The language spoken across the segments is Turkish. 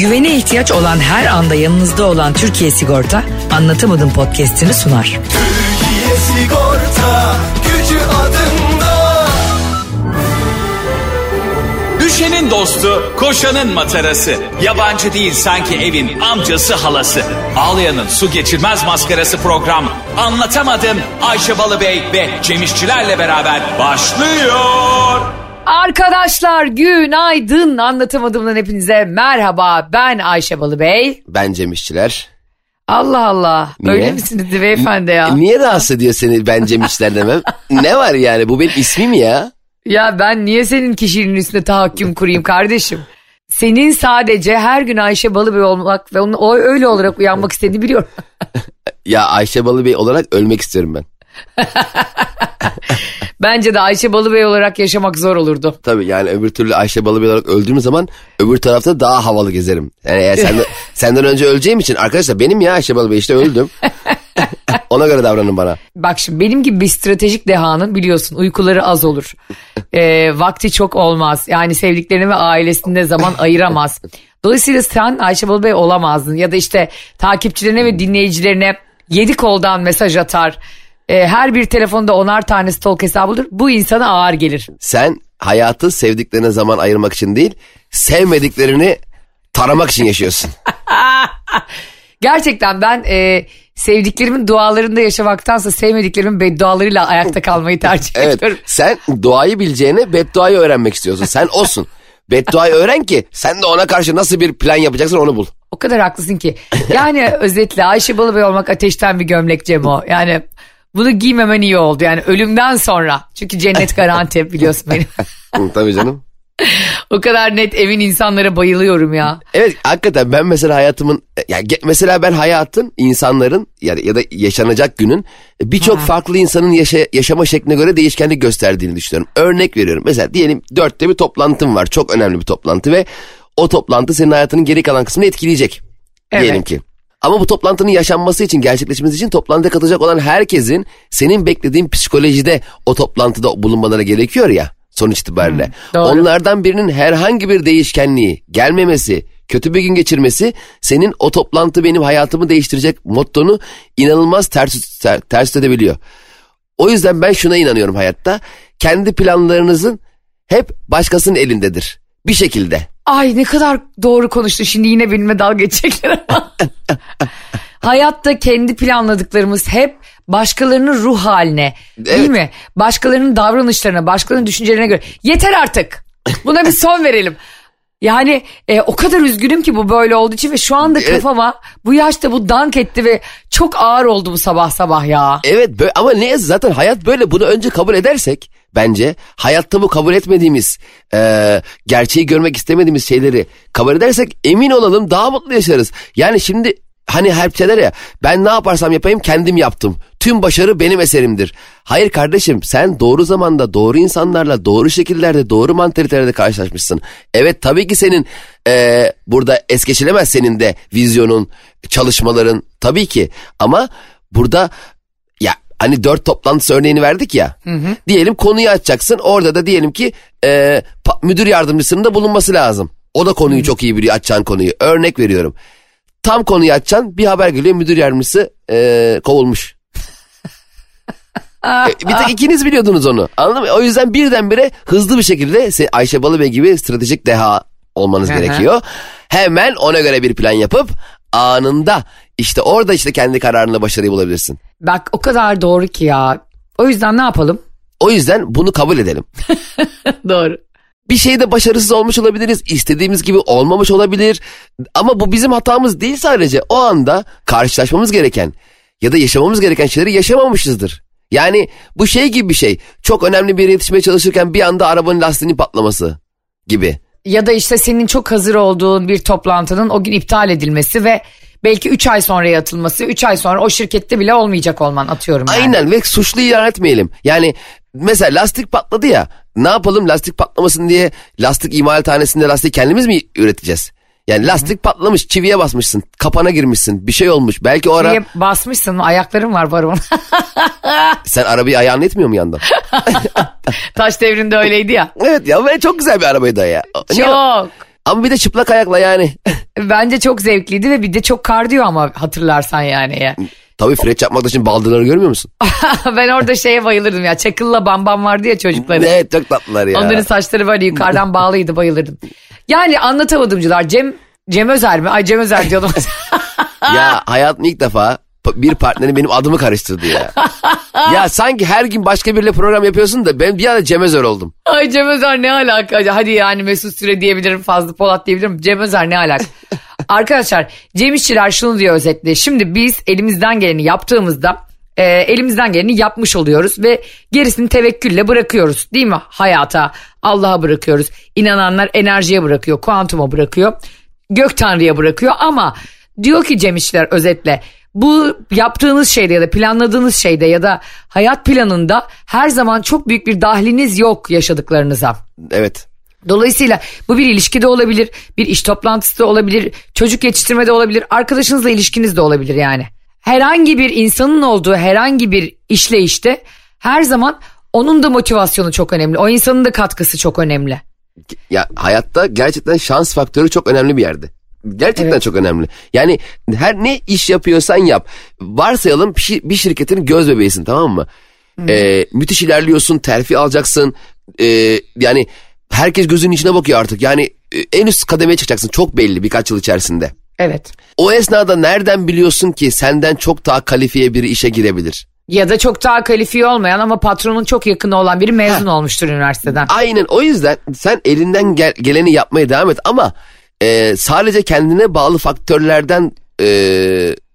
Güvene ihtiyaç olan her anda yanınızda olan Türkiye Sigorta anlatamadım podcast'ini sunar. Türkiye Sigorta gücü adında. Düşenin dostu, koşanın matarası. Yabancı değil sanki evin amcası halası. Ağlayanın su geçirmez maskarası program. Anlatamadım Ayşe Balıbey ve Cemişçilerle beraber başlıyor. Arkadaşlar günaydın anlatamadığımdan hepinize merhaba ben Ayşe Balıbey. Ben Cem İşçiler. Allah Allah Niye? öyle misiniz beyefendi ya? Niye rahatsız ediyor seni ben Cem İşçiler demem? ne var yani bu benim ismim ya. Ya ben niye senin kişiliğinin üstüne tahakküm kurayım kardeşim? Senin sadece her gün Ayşe Balıbey olmak ve onun o öyle olarak uyanmak istediğini biliyorum. Ya Ayşe Balıbey olarak ölmek istiyorum ben. Bence de Ayşe Balıbey olarak yaşamak zor olurdu. Tabii yani öbür türlü Ayşe Balıbey olarak öldüğüm zaman öbür tarafta daha havalı gezerim. Yani eğer senden, senden önce öleceğim için arkadaşlar benim ya Ayşe Balıbey işte öldüm. Ona göre davranın bana. Bak şimdi benim gibi bir stratejik dehanın biliyorsun uykuları az olur. Ee, vakti çok olmaz. Yani sevdiklerine ve ailesine zaman ayıramaz. Dolayısıyla sen Ayşe Balıbey olamazdın. Ya da işte takipçilerine ve dinleyicilerine yedi koldan mesaj atar. Ee, her bir telefonda onar tane stalk hesabıdır. Bu insana ağır gelir. Sen hayatı sevdiklerine zaman ayırmak için değil sevmediklerini taramak için yaşıyorsun. Gerçekten ben e, sevdiklerimin dualarında yaşamaktansa sevmediklerimin beddualarıyla ayakta kalmayı tercih Evet ediyorum. sen duayı bileceğine bedduayı öğrenmek istiyorsun. Sen olsun. Bedduayı öğren ki sen de ona karşı nasıl bir plan yapacaksın onu bul. O kadar haklısın ki. Yani özetle Ayşe Balıbey olmak ateşten bir gömlek Cemo. Yani bunu giymemen iyi oldu. Yani ölümden sonra. Çünkü cennet garanti biliyorsun benim. Hı, Tabii canım. o kadar net evin insanlara bayılıyorum ya. Evet hakikaten ben mesela hayatımın ya mesela ben hayatın insanların yani ya da yaşanacak günün birçok farklı insanın yaşa- yaşama şekline göre değişkenlik gösterdiğini düşünüyorum. Örnek veriyorum. Mesela diyelim dörtte bir toplantım var. Çok önemli bir toplantı ve o toplantı senin hayatının geri kalan kısmını etkileyecek. Evet. Diyelim ki. Ama bu toplantının yaşanması için, gerçekleşmesi için toplantıya katılacak olan herkesin senin beklediğin psikolojide o toplantıda bulunmaları gerekiyor ya sonuç itibariyle. doğru. Onlardan birinin herhangi bir değişkenliği, gelmemesi, kötü bir gün geçirmesi senin o toplantı benim hayatımı değiştirecek mottonu inanılmaz ters, ter- ters edebiliyor. O yüzden ben şuna inanıyorum hayatta. Kendi planlarınızın hep başkasının elindedir. Bir şekilde. Ay ne kadar doğru konuştu. Şimdi yine benimle dalga geçecekler ama. Hayatta kendi planladıklarımız hep başkalarının ruh haline değil Evet. mi? Başkalarının davranışlarına, başkalarının düşüncelerine göre. Yeter artık. Buna bir son verelim. Yani e, o kadar üzgünüm ki bu böyle olduğu için ve şu anda Evet. kafama bu yaşta bu dank etti ve çok ağır oldu bu sabah sabah ya. Evet bö- ama ne zaten hayat böyle bunu önce kabul edersek bence hayatta bu kabul etmediğimiz e, gerçeği görmek istemediğimiz şeyleri kabul edersek emin olalım daha mutlu yaşarız. Yani şimdi hani hep şeyler ya ben ne yaparsam yapayım kendim yaptım. Tüm başarı benim eserimdir. Hayır kardeşim sen doğru zamanda doğru insanlarla doğru şekillerde doğru mantalitelerde karşılaşmışsın. Evet tabii ki senin e, burada es geçilemez senin de vizyonun çalışmaların tabii ki ama burada ya hani dört toplantısı örneğini verdik ya. Diyelim konuyu açacaksın. Orada da diyelim ki e, müdür yardımcısının da bulunması lazım. O da konuyu çok iyi biliyor açacağın konuyu. Örnek veriyorum. Tam konuyu açacaksın bir haber geliyor müdür yardımcısı e, kovulmuş. E, bir tek ikiniz biliyordunuz onu. Anladın mı? O yüzden birdenbire hızlı bir şekilde Ayşe Balıbey gibi stratejik deha olmanız gerekiyor. Hemen ona göre bir plan yapıp anında işte orada işte kendi kararınla başarıyı bulabilirsin. Bak o kadar doğru ki ya. O yüzden ne yapalım? O yüzden bunu kabul edelim. Doğru. Bir şeyde başarısız olmuş olabiliriz. istediğimiz gibi olmamış olabilir. Ama bu bizim hatamız değil sadece. O anda karşılaşmamız gereken ya da yaşamamız gereken şeyleri yaşamamışızdır. Yani bu şey gibi bir şey. Çok önemli bir yere yetişmeye çalışırken bir anda arabanın lastiğinin patlaması gibi. Ya da işte senin çok hazır olduğun bir toplantının o gün iptal edilmesi ve belki 3 ay sonraya atılması, 3 ay sonra o şirkette bile olmayacak olman atıyorum yani. Aynen ve suçlu ilan etmeyelim. Yani mesela lastik patladı ya ne yapalım lastik patlamasın diye lastik imalathanesinde lastik kendimiz mi üreteceğiz? Yani lastik patlamış çiviye basmışsın kapana girmişsin bir şey olmuş belki o ara Diye basmışsın ayaklarım var baron. sen arabayı ayağını etmiyor mu yandan? Taş devrinde öyleydi ya. evet ya ve çok güzel bir arabaydı ya. Niye- Çok. Ama bir de çıplak ayakla yani. Bence çok zevkliydi ve bir de çok kardiyo ama hatırlarsan yani. Tabii freç yapmak için baldırları görmüyor musun? ben orada şeye bayılırdım ya. Çakılla Bambam vardı ya çocukları. Ne çok tatlılar ya. Onların saçları böyle yukarıdan bağlıydı bayılırdım. Yani anlatamadımcılar Cem Cem Özer mi? Ay Cem Özer diyordum. Ya hayatım ilk defa bir partnerim benim adımı karıştırdı ya. ya sanki her gün başka biriyle program yapıyorsun da ben bir anda Cem Özer oldum. Ay Cem Özer ne alaka? Hadi yani Mesut Süre diyebilirim, Fazlı Polat diyebilirim. Cem Özer ne alaka? Arkadaşlar Cem İşçiler şunu diyor özetle. Şimdi biz elimizden geleni yaptığımızda e, elimizden geleni yapmış oluyoruz ve gerisini tevekkülle bırakıyoruz değil mi? Hayata, Allah'a bırakıyoruz. İnananlar enerjiye bırakıyor, kuantuma bırakıyor, gök tanrıya bırakıyor ama diyor ki Cem İşçiler özetle bu yaptığınız şeyde ya da planladığınız şeyde ya da hayat planında her zaman çok büyük bir dahliniz yok yaşadıklarınıza. Evet. Dolayısıyla bu bir ilişkide olabilir, bir iş toplantısı da olabilir, çocuk yetiştirmede olabilir, arkadaşınızla ilişkiniz de olabilir yani. Herhangi bir insanın olduğu herhangi bir işleyişte her zaman onun da motivasyonu çok önemli. O insanın da katkısı çok önemli. Ya hayatta gerçekten şans faktörü çok önemli bir yerde. Gerçekten Evet. çok önemli. Yani her ne iş yapıyorsan yap. Varsayalım bir şi- bir şirketin göz bebeğisin tamam mı? Ee, müthiş ilerliyorsun, terfi alacaksın. Ee, yani herkes gözünün içine bakıyor artık. Yani e, en üst kademeye çıkacaksın çok belli birkaç yıl içerisinde. Evet. O esnada nereden biliyorsun ki senden çok daha kalifiye biri işe girebilir? Ya da çok daha kalifiye olmayan ama patronun çok yakını olan biri mezun olmuştur üniversiteden. Aynen o yüzden sen elinden gel- geleni yapmaya devam et ama e, sadece kendine bağlı faktörlerden e,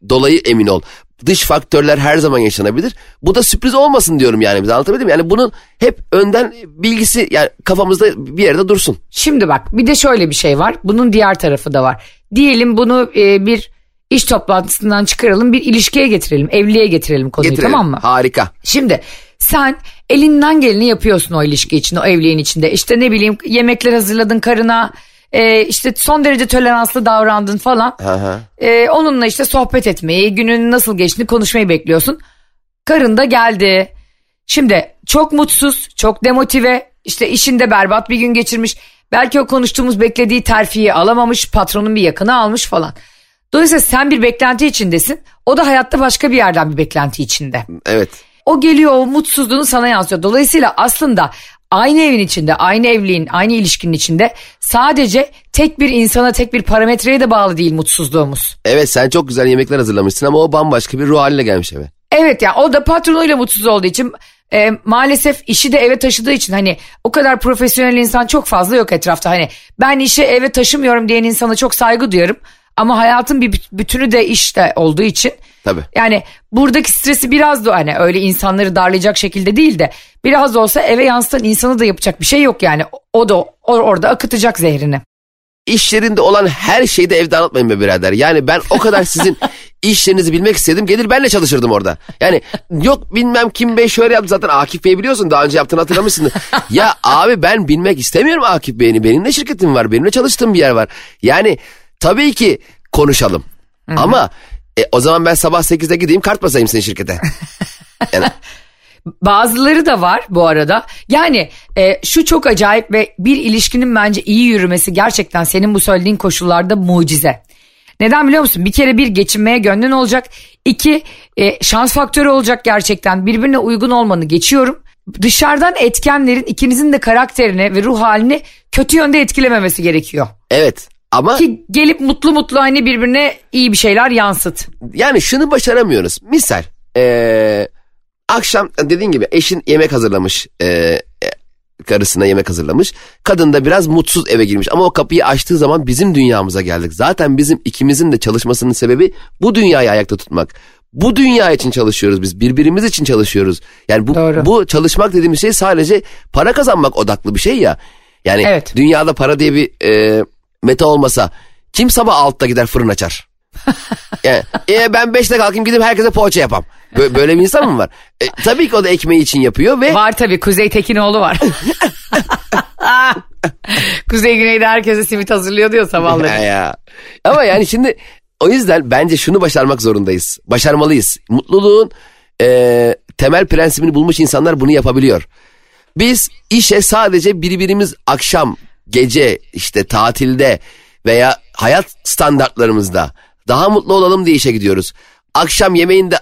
dolayı emin ol. Dış faktörler her zaman yaşanabilir. Bu da sürpriz olmasın diyorum yani bize anlatabildim? Yani bunun hep önden bilgisi yani kafamızda bir yerde dursun. Şimdi bak bir de şöyle bir şey var. Bunun diğer tarafı da var. Diyelim bunu e, bir iş toplantısından çıkaralım bir ilişkiye getirelim. Evliliğe getirelim konuyu Getirelim. tamam mı? Harika. Şimdi sen elinden geleni yapıyorsun o ilişki için, o evliliğin içinde. İşte ne bileyim yemekler hazırladın karına, e, işte son derece toleranslı davrandın falan. E, onunla işte sohbet etmeyi, günün nasıl geçtiğini konuşmayı bekliyorsun. Karın da geldi. Şimdi çok mutsuz, çok demotive, işte işinde berbat bir gün geçirmiş. Belki o konuştuğumuz beklediği terfiyi alamamış, patronun bir yakını almış falan. Dolayısıyla sen bir beklenti içindesin. O da hayatta başka bir yerden bir beklenti içinde. Evet. O geliyor o mutsuzluğunu sana yansıtıyor. Dolayısıyla aslında aynı evin içinde, aynı evliliğin, aynı ilişkinin içinde sadece tek bir insana, tek bir parametreye de bağlı değil mutsuzluğumuz. Evet sen çok güzel yemekler hazırlamışsın ama o bambaşka bir ruh haline gelmiş eve. Evet ya o da patronuyla mutsuz olduğu için e, maalesef işi de eve taşıdığı için hani o kadar profesyonel insan çok fazla yok etrafta. Hani ben işi eve taşımıyorum diyen insana çok saygı duyarım. Ama hayatın bir büt- bütünü de işte olduğu için. Tabii. Yani buradaki stresi biraz da hani öyle insanları darlayacak şekilde değil de biraz olsa eve yansıtan insanı da yapacak bir şey yok yani. O da o- orada akıtacak zehrini. İş yerinde olan her şeyi de evde anlatmayın be birader. Yani ben o kadar sizin iş yerinizi bilmek istedim. Gelir benle çalışırdım orada. Yani yok bilmem kim bey şöyle yaptı. Zaten Akif Bey biliyorsun daha önce yaptığını hatırlamışsın. ya abi ben bilmek istemiyorum Akif Bey'ini. Benim de şirketim var. Benimle çalıştığım bir yer var. Yani tabii ki konuşalım. Ama e, o zaman ben sabah 8'de gideyim kart basayım senin şirkete. Yani, Bazıları da var bu arada. Yani e, şu çok acayip ve bir ilişkinin bence iyi yürümesi gerçekten senin bu söylediğin koşullarda mucize. Neden biliyor musun? Bir kere bir geçinmeye gönlün olacak. İki e, şans faktörü olacak gerçekten. Birbirine uygun olmanı geçiyorum. Dışarıdan etkenlerin ikinizin de karakterini ve ruh halini kötü yönde etkilememesi gerekiyor. evet ama Ki gelip mutlu mutlu hani birbirine iyi bir şeyler yansıt. yani şunu başaramıyoruz. Misal eee, akşam dediğin gibi eşin yemek hazırlamış eee, e, karısına yemek hazırlamış. Kadın da biraz mutsuz eve girmiş ama o kapıyı açtığı zaman bizim dünyamıza geldik. Zaten bizim ikimizin de çalışmasının sebebi bu dünyayı ayakta tutmak. Bu dünya için çalışıyoruz biz. Birbirimiz için çalışıyoruz. Yani bu, Doğru. bu çalışmak dediğimiz şey sadece para kazanmak odaklı bir şey ya. Yani Evet. dünyada para diye bir eee meta olmasa kim sabah altta gider fırın açar? Yani, e, ben beşte kalkayım gidip herkese poğaça yapam. Bö- Böyle bir insan mı var? E, tabii ki o da ekmeği için yapıyor ve Var tabii Kuzey Tekinoğlu var. Kuzey Güney'de herkese simit hazırlıyor diyor sabahları. Ya, ya. Ama yani şimdi o yüzden bence şunu başarmak zorundayız. Başarmalıyız. Mutluluğun e, temel prensibini bulmuş insanlar bunu yapabiliyor. Biz işe sadece birbirimiz akşam, gece, işte tatilde veya hayat standartlarımızda daha mutlu olalım diye işe gidiyoruz. Akşam yemeğinde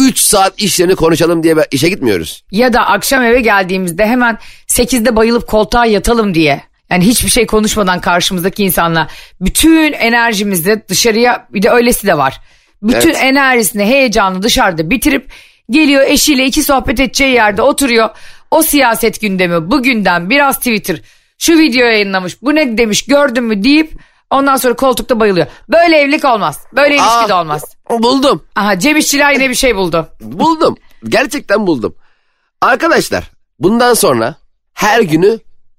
3 saat işlerini konuşalım diye işe gitmiyoruz. Ya da akşam eve geldiğimizde hemen 8'de bayılıp koltuğa yatalım diye. Yani hiçbir şey konuşmadan karşımızdaki insanla bütün enerjimizi dışarıya bir de öylesi de var. Bütün Evet. enerjisini heyecanı dışarıda bitirip geliyor eşiyle iki sohbet edeceği yerde oturuyor. O siyaset gündemi bu gündem biraz Twitter şu video yayınlamış bu ne demiş gördün mü deyip ondan sonra koltukta bayılıyor. Böyle evlilik olmaz. Böyle ilişki de Aa, olmaz. Buldum. Aha Cem İşçiler yine bir şey buldu. Buldum. Gerçekten buldum. Arkadaşlar bundan sonra her günü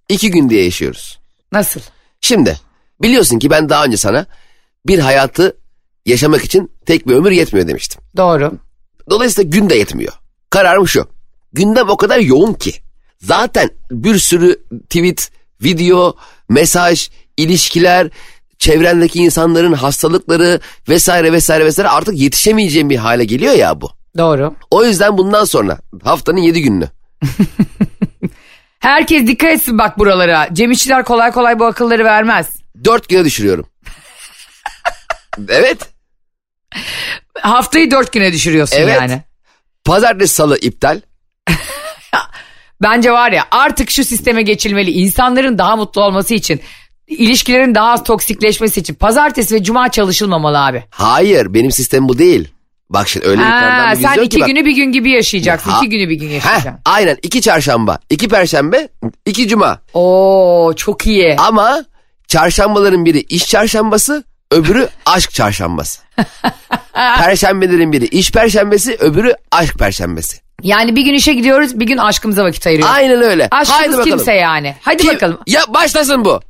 iki gün diye yaşıyoruz. Nasıl? Şimdi biliyorsun ki ben daha önce sana bir hayatı yaşamak için tek bir ömür yetmiyor demiştim. Doğru. Dolayısıyla gün de yetmiyor. Kararım şu. Gündem o kadar yoğun ki. Zaten bir sürü tweet, video, mesaj, ilişkiler, çevrendeki insanların hastalıkları vesaire vesaire vesaire artık yetişemeyeceğim bir hale geliyor ya bu. Doğru. O yüzden bundan sonra haftanın yedi gününü. Herkes dikkat etsin bak buralara. Cem İşçiler kolay kolay bu akılları vermez. Dört güne düşürüyorum. evet. Haftayı dört güne düşürüyorsun Evet. yani. Pazartesi salı iptal. Bence var ya artık şu sisteme geçilmeli. İnsanların daha mutlu olması için, ilişkilerin daha az toksikleşmesi için pazartesi ve cuma çalışılmamalı abi. Hayır benim sistem bu değil. Bak şimdi öyle Ha, bir sen iki ki bak. günü bir gün gibi yaşayacaksın. Ha. iki günü bir gün Heh, yaşayacaksın. aynen iki çarşamba, iki perşembe, iki cuma. Oo çok iyi. Ama çarşambaların biri iş çarşambası, öbürü aşk çarşambası. Perşembelerin biri iş perşembesi, öbürü aşk perşembesi. Yani bir gün işe gidiyoruz bir gün aşkımıza vakit ayırıyoruz. Aynen öyle. Haydi Aşkımız bakalım. kimse yani. Hadi Kim- bakalım. Ya başlasın bu.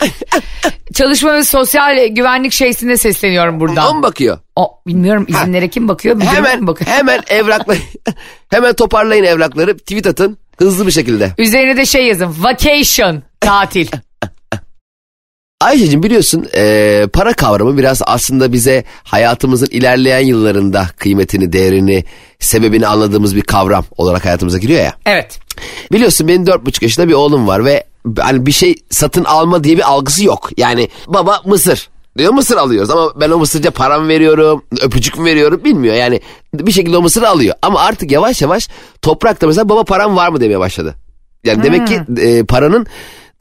Çalışma ve sosyal güvenlik şeysine sesleniyorum buradan. Mu bakıyor? O, bilmiyorum izinlere kim bakıyor? Hemen bakıyor? hemen evrakları hemen toparlayın evrakları tweet atın hızlı bir şekilde. Üzerine de şey yazın. Vacation. Tatil. Ayşe'cim biliyorsun eee, para kavramı biraz aslında bize hayatımızın ilerleyen yıllarında kıymetini, değerini, sebebini anladığımız bir kavram olarak hayatımıza giriyor ya. evet. Biliyorsun benim dört buçuk yaşında bir oğlum var ve hani bir şey satın alma diye bir algısı yok. Yani baba mısır diyor mısır alıyoruz ama ben o mısırca param veriyorum, öpücük mü veriyorum bilmiyor. Yani bir şekilde o mısırı alıyor ama artık yavaş yavaş toprakta mesela baba param var mı demeye başladı. Yani demek ki e, paranın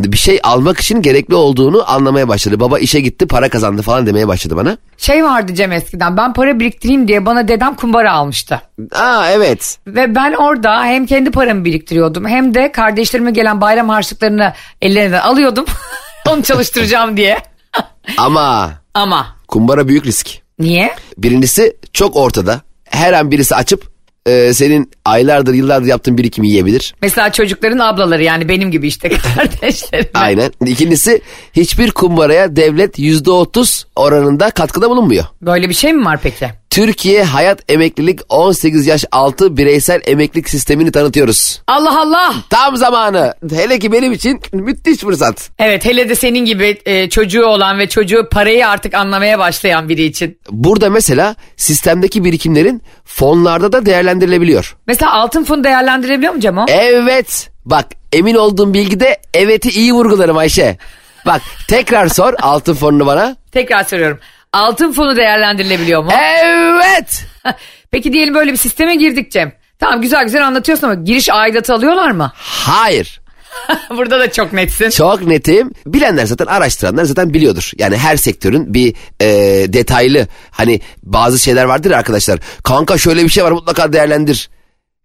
bir şey almak için gerekli olduğunu anlamaya başladı. Baba işe gitti para kazandı falan demeye başladı bana. Şey vardı Cem eskiden ben para biriktireyim diye bana dedem kumbara almıştı. Aa evet Ve ben orada hem kendi paramı biriktiriyordum hem de kardeşlerime gelen bayram harçlıklarını ellerinden alıyordum. Onu çalıştıracağım diye. ama Ama kumbara büyük risk. niye? Birincisi çok ortada. Her an birisi açıp e, senin aylardır yıllardır yaptığın birikimi yiyebilir. Mesela çocukların ablaları yani benim gibi işte kardeşlerim. Aynen. İkincisi hiçbir kumbaraya devlet yüzde otuz oranında katkıda bulunmuyor. Böyle bir şey mi var peki? Türkiye Hayat Emeklilik 18 yaş altı bireysel emeklilik sistemini tanıtıyoruz. Allah Allah. Tam zamanı. Hele ki benim için müthiş fırsat. Evet hele de senin gibi e, çocuğu olan ve çocuğu parayı artık anlamaya başlayan biri için. Burada mesela sistemdeki birikimlerin fonlarda da değerlendirilebiliyor. Mesela altın fonu değerlendirebiliyor mu Cemo? Evet. Bak emin olduğum bilgide evet'i iyi vurgularım Ayşe. Bak tekrar sor altın fonunu bana. Tekrar soruyorum. Altın fonu değerlendirilebiliyor mu? Evet. Peki diyelim böyle bir sisteme girdik Cem. Tamam güzel güzel anlatıyorsun ama giriş aidatı alıyorlar mı? Hayır. Burada da çok netsin. Çok netim. Bilenler zaten araştıranlar zaten biliyordur. Yani her sektörün bir e, detaylı hani bazı şeyler vardır ya arkadaşlar. Kanka şöyle bir şey var mutlaka değerlendir.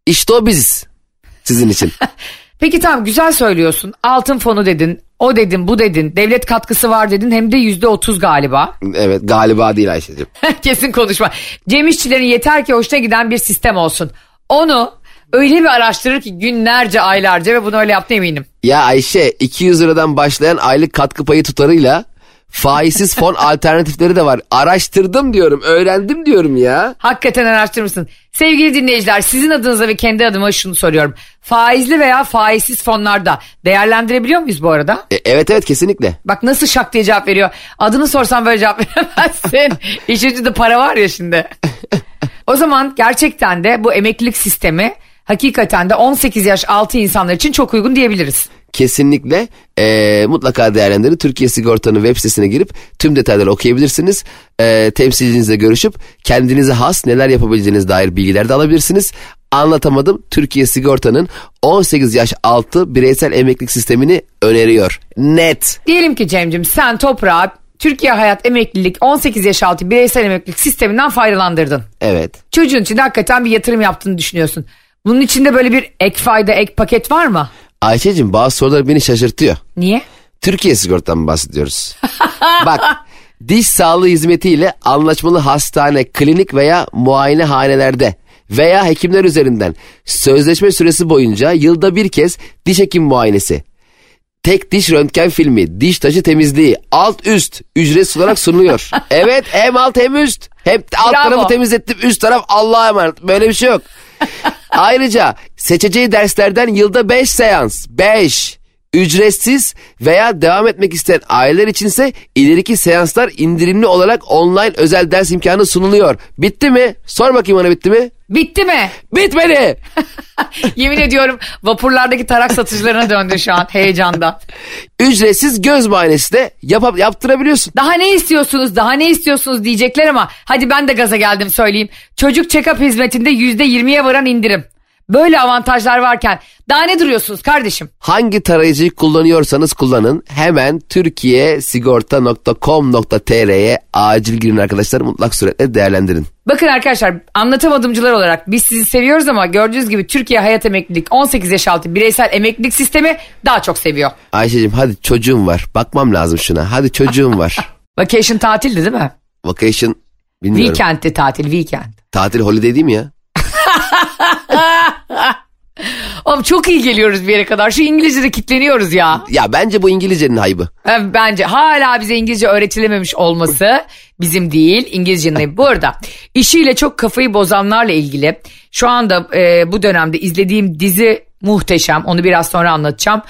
İşte o biziz. Sizin için. Peki tamam güzel söylüyorsun. Altın fonu dedin, o dedin, bu dedin. Devlet katkısı var dedin hem de yüzde otuz galiba. evet galiba değil Ayşe'cim. Kesin konuşma. Cem işçilerin yeter ki hoşuna giden bir sistem olsun. Onu öyle bir araştırır ki günlerce, aylarca ve bunu öyle yaptı eminim. Ya Ayşe 200 liradan başlayan aylık katkı payı tutarıyla faizsiz fon alternatifleri de var. Araştırdım diyorum, öğrendim diyorum ya. Hakikaten araştırmışsın. Sevgili dinleyiciler sizin adınıza ve kendi adıma şunu soruyorum. Faizli veya faizsiz fonlarda değerlendirebiliyor muyuz bu arada? E, evet evet kesinlikle. Bak nasıl şak diye cevap veriyor. Adını sorsam böyle cevap veremezsin. İşin içinde para var ya şimdi. o zaman gerçekten de bu emeklilik sistemi hakikaten de 18 yaş altı insanlar için çok uygun diyebiliriz. Kesinlikle e, mutlaka değerlendirin. Türkiye Sigorta'nın web sitesine girip tüm detayları okuyabilirsiniz. E, temsilcinizle görüşüp kendinize has neler yapabileceğiniz dair bilgiler de alabilirsiniz. Anlatamadım. Türkiye Sigorta'nın 18 yaş altı bireysel emeklilik sistemini öneriyor. Net. Diyelim ki Cem'cim sen toprağı Türkiye Hayat Emeklilik 18 yaş altı bireysel emeklilik sisteminden faydalandırdın. Evet. Çocuğun için hakikaten bir yatırım yaptığını düşünüyorsun. Bunun içinde böyle bir ek fayda, ek paket var mı? Ayşe'cim bazı sorular beni şaşırtıyor. Niye? Türkiye Sigorta'dan bahsediyoruz. Bak diş sağlığı hizmetiyle anlaşmalı hastane, klinik veya muayenehanelerde veya hekimler üzerinden sözleşme süresi boyunca yılda bir kez diş hekim muayenesi, tek diş röntgen filmi, diş taşı temizliği, alt üst ücretsiz olarak sunuluyor. evet hem alt hem üst. Hep alt Bravo. tarafı temizlettim üst taraf Allah'a emanet. Böyle bir şey yok. Ayrıca seçeceği derslerden yılda 5 seans. 5. Ücretsiz veya devam etmek isteyen aileler içinse ileriki seanslar indirimli olarak online özel ders imkanı sunuluyor. Bitti mi? Sor bakayım bana bitti mi? Bitti mi? Bitmedi. Yemin ediyorum vapurlardaki tarak satıcılarına döndü şu an heyecandan. Ücretsiz göz muayenesi de yap yaptırabiliyorsun. Daha ne istiyorsunuz, daha ne istiyorsunuz diyecekler ama hadi ben de gaza geldim söyleyeyim. Çocuk check-up hizmetinde %20'ye varan indirim. Böyle avantajlar varken daha ne duruyorsunuz kardeşim? Hangi tarayıcıyı kullanıyorsanız kullanın. Hemen türkiyesigorta.com.tr'ye acil girin arkadaşlar. Mutlak suretle değerlendirin. Bakın arkadaşlar anlatamadımcılar olarak biz sizi seviyoruz ama gördüğünüz gibi Türkiye Hayat Emeklilik 18 yaş altı bireysel emeklilik sistemi daha çok seviyor. Ayşe'cim hadi çocuğum var. Bakmam lazım şuna. Hadi çocuğum var. Vacation tatildi değil mi? Vacation bilmiyorum. Weekend'ti tatil weekend. Tatil holiday değil mi ya? Oğlum çok iyi geliyoruz bir yere kadar. Şu İngilizce'de kitleniyoruz ya. Ya bence bu İngilizcenin haybı. Ha, Bence hala bize İngilizce öğretilememiş olması bizim değil İngilizcenin ayıbı. Bu arada işiyle çok kafayı bozanlarla ilgili şu anda e, bu dönemde izlediğim dizi muhteşem. Onu biraz sonra anlatacağım.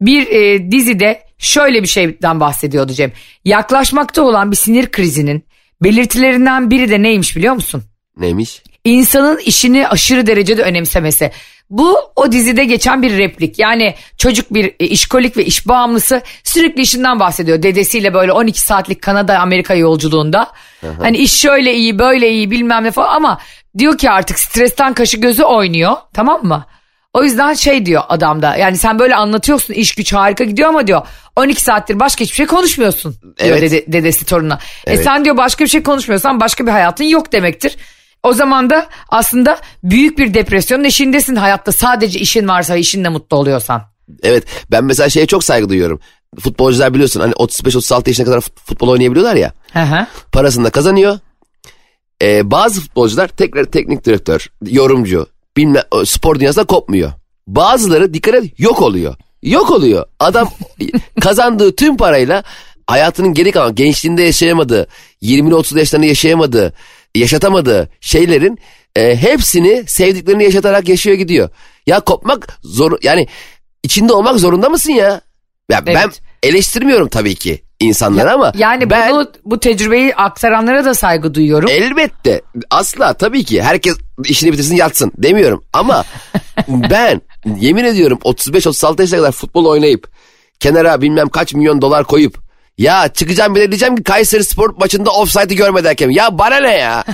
Bir e, dizide şöyle bir şeyden bahsediyordu Cem. Yaklaşmakta olan bir sinir krizinin belirtilerinden biri de neymiş biliyor musun? Neymiş? İnsanın işini aşırı derecede önemsemesi. Bu o dizide geçen bir replik. Yani çocuk bir e, işkolik ve iş bağımlısı sürekli işinden bahsediyor. Dedesiyle böyle 12 saatlik Kanada Amerika yolculuğunda. Hani iş şöyle iyi böyle iyi bilmem ne falan ama diyor ki artık stresten kaşı gözü oynuyor tamam mı? O yüzden şey diyor adamda yani sen böyle anlatıyorsun iş güç harika gidiyor ama diyor 12 saattir başka hiçbir şey konuşmuyorsun diyor Evet. dede- dedesi torununa. E Evet. sen diyor başka bir şey konuşmuyorsan başka bir hayatın yok demektir. O zaman da aslında büyük bir depresyonun eşindesin hayatta sadece işin varsa işinle mutlu oluyorsan. Evet ben mesela şeye çok saygı duyuyorum. Futbolcular biliyorsun hani 35-36 yaşına kadar fut- futbol oynayabiliyorlar ya. Hı hı. Parasını da kazanıyor. Ee, bazı futbolcular tekrar teknik direktör, yorumcu, bilmem spor dünyasında kopmuyor. Bazıları dikkat et yok oluyor. Yok oluyor. Adam kazandığı tüm parayla hayatının geri kalan gençliğinde yaşayamadığı, 20'li 30'lu yaşlarında yaşayamadığı, yaşatamadığı şeylerin e, hepsini sevdiklerini yaşatarak yaşıyor gidiyor. Ya kopmak zor yani içinde olmak zorunda mısın ya? Ya ben Evet. eleştirmiyorum tabii ki insanları ama Yani ben bunu bu tecrübeyi aktaranlara da saygı duyuyorum. Elbette. Asla tabii ki. Herkes işini bitirsin yatsın demiyorum. Ama ben yemin ediyorum 35-36 yaşına kadar futbol oynayıp kenara bilmem kaç milyon dolar koyup ya çıkacağım bile diyeceğim ki Kayseri Spor maçında offside'ı görmedi hakem. Ya bana ne ya?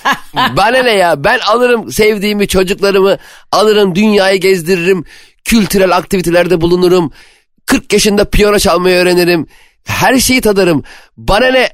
bana ne ya? Ben alırım sevdiğimi çocuklarımı alırım dünyayı gezdiririm. Kültürel aktivitelerde bulunurum. 40 yaşında piyano çalmayı öğrenirim. Her şeyi tadarım. Bana ne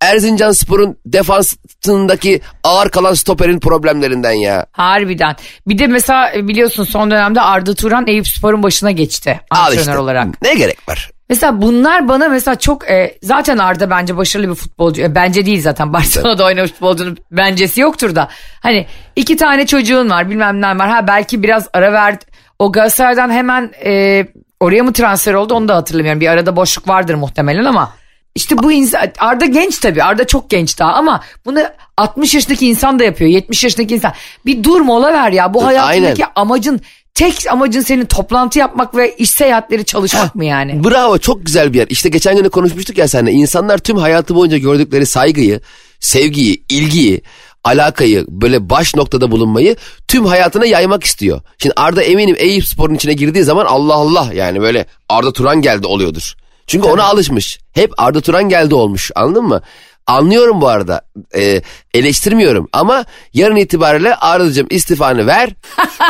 Erzincan Spor'un defansındaki ağır kalan stoperin problemlerinden ya. Harbiden. Bir de mesela biliyorsun son dönemde Arda Turan Eyüp Spor'un başına geçti Al antrenör işte. olarak. Ne gerek var? Mesela bunlar bana mesela çok e, zaten Arda bence başarılı bir futbolcu. E, bence değil zaten Barcelona'da oynamış futbolcunun bencesi yoktur da. Hani iki tane çocuğun var bilmem ne var. Ha belki biraz ara verdi. O Galatasaray'dan hemen e, oraya mı transfer oldu onu da hatırlamıyorum. Bir arada boşluk vardır muhtemelen ama işte bu insan Arda genç tabii. Arda çok genç daha ama bunu 60 yaşındaki insan da yapıyor. 70 yaşındaki insan. Bir dur mola ver ya. Bu hayatındaki amacın tek amacın senin toplantı yapmak ve iş seyahatleri çalışmak mı yani? Bravo çok güzel bir yer. İşte geçen gün de konuşmuştuk ya seninle. İnsanlar tüm hayatı boyunca gördükleri saygıyı, sevgiyi, ilgiyi alakayı böyle baş noktada bulunmayı tüm hayatına yaymak istiyor. Şimdi Arda eminim Eyüp Spor'un içine girdiği zaman Allah Allah yani böyle Arda Turan geldi oluyordur. Çünkü ona alışmış. Hep Arda Turan geldi olmuş anladın mı? Anlıyorum bu arada. Ee, eleştirmiyorum ama yarın itibariyle Arda'cığım istifanı ver.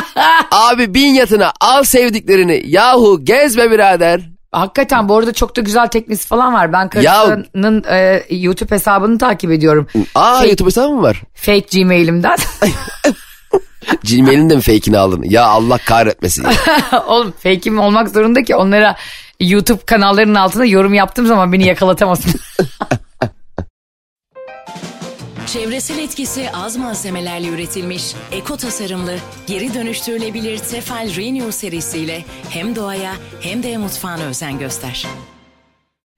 Abi bin yatına al sevdiklerini. Yahu gezme birader. Hakikaten bu arada çok da güzel teknisi falan var. Ben karısının e, YouTube hesabını takip ediyorum. Aa Şey- YouTube hesabı mı var? Fake Gmail'imden. Gmail'in de mi fake'ini aldın? Ya Allah kahretmesin ya. Oğlum fake'im olmak zorunda ki onlara YouTube kanallarının altında yorum yaptığım zaman beni yakalatamasın. Çevresel etkisi az malzemelerle üretilmiş, eko tasarımlı, geri dönüştürülebilir Tefal Renew serisiyle hem doğaya hem de mutfağına özen göster.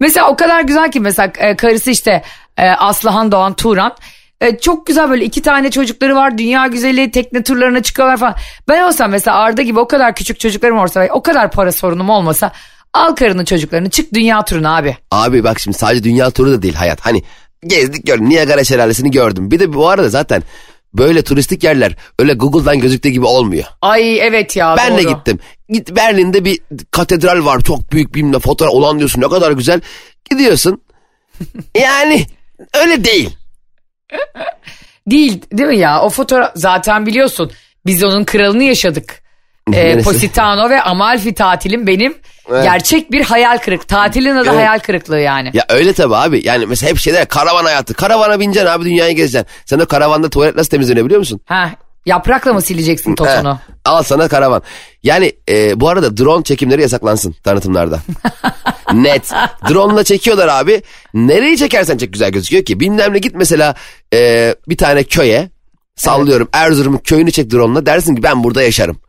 mesela o kadar güzel ki mesela e, karısı işte e, Aslıhan Doğan Turan. E, çok güzel böyle iki tane çocukları var. Dünya güzeli tekne turlarına çıkıyorlar falan. Ben olsam mesela Arda gibi o kadar küçük çocuklarım olsa o kadar para sorunum olmasa al karını çocuklarını çık dünya turuna abi. Abi bak şimdi sadece dünya turu da değil hayat. Hani gezdik gördüm. Niagara şelalesini gördüm. Bir de bu arada zaten böyle turistik yerler öyle Google'dan gözüktüğü gibi olmuyor. Ay evet ya Ben de doğru. gittim. Git Berlin'de bir katedral var. Çok büyük ne fotoğraf olan diyorsun. Ne kadar güzel. Gidiyorsun. yani öyle değil. Değil değil mi ya? O fotoğraf zaten biliyorsun biz onun kralını yaşadık. Ee? Positano ve Amalfi tatilim benim Evet. gerçek bir hayal kırık. Tatilin adı Evet. hayal kırıklığı yani. Ya öyle tabii abi. Yani mesela hep şeyler karavan hayatı. Karavana bineceksin abi dünyayı gezeceksin. Sen de karavanda tuvalet nasıl temizleniyor biliyor musun? Ha, yaprakla mı sileceksin totonu? He, al sana karavan. Yani e, bu arada drone çekimleri yasaklansın tanıtımlarda. Net. Drone'la çekiyorlar abi. Nereyi çekersen çek güzel gözüküyor ki. Bilmem ne git mesela e, bir tane köye. Sallıyorum Erzurum'un köyünü çek drone'la. Dersin ki ben burada yaşarım.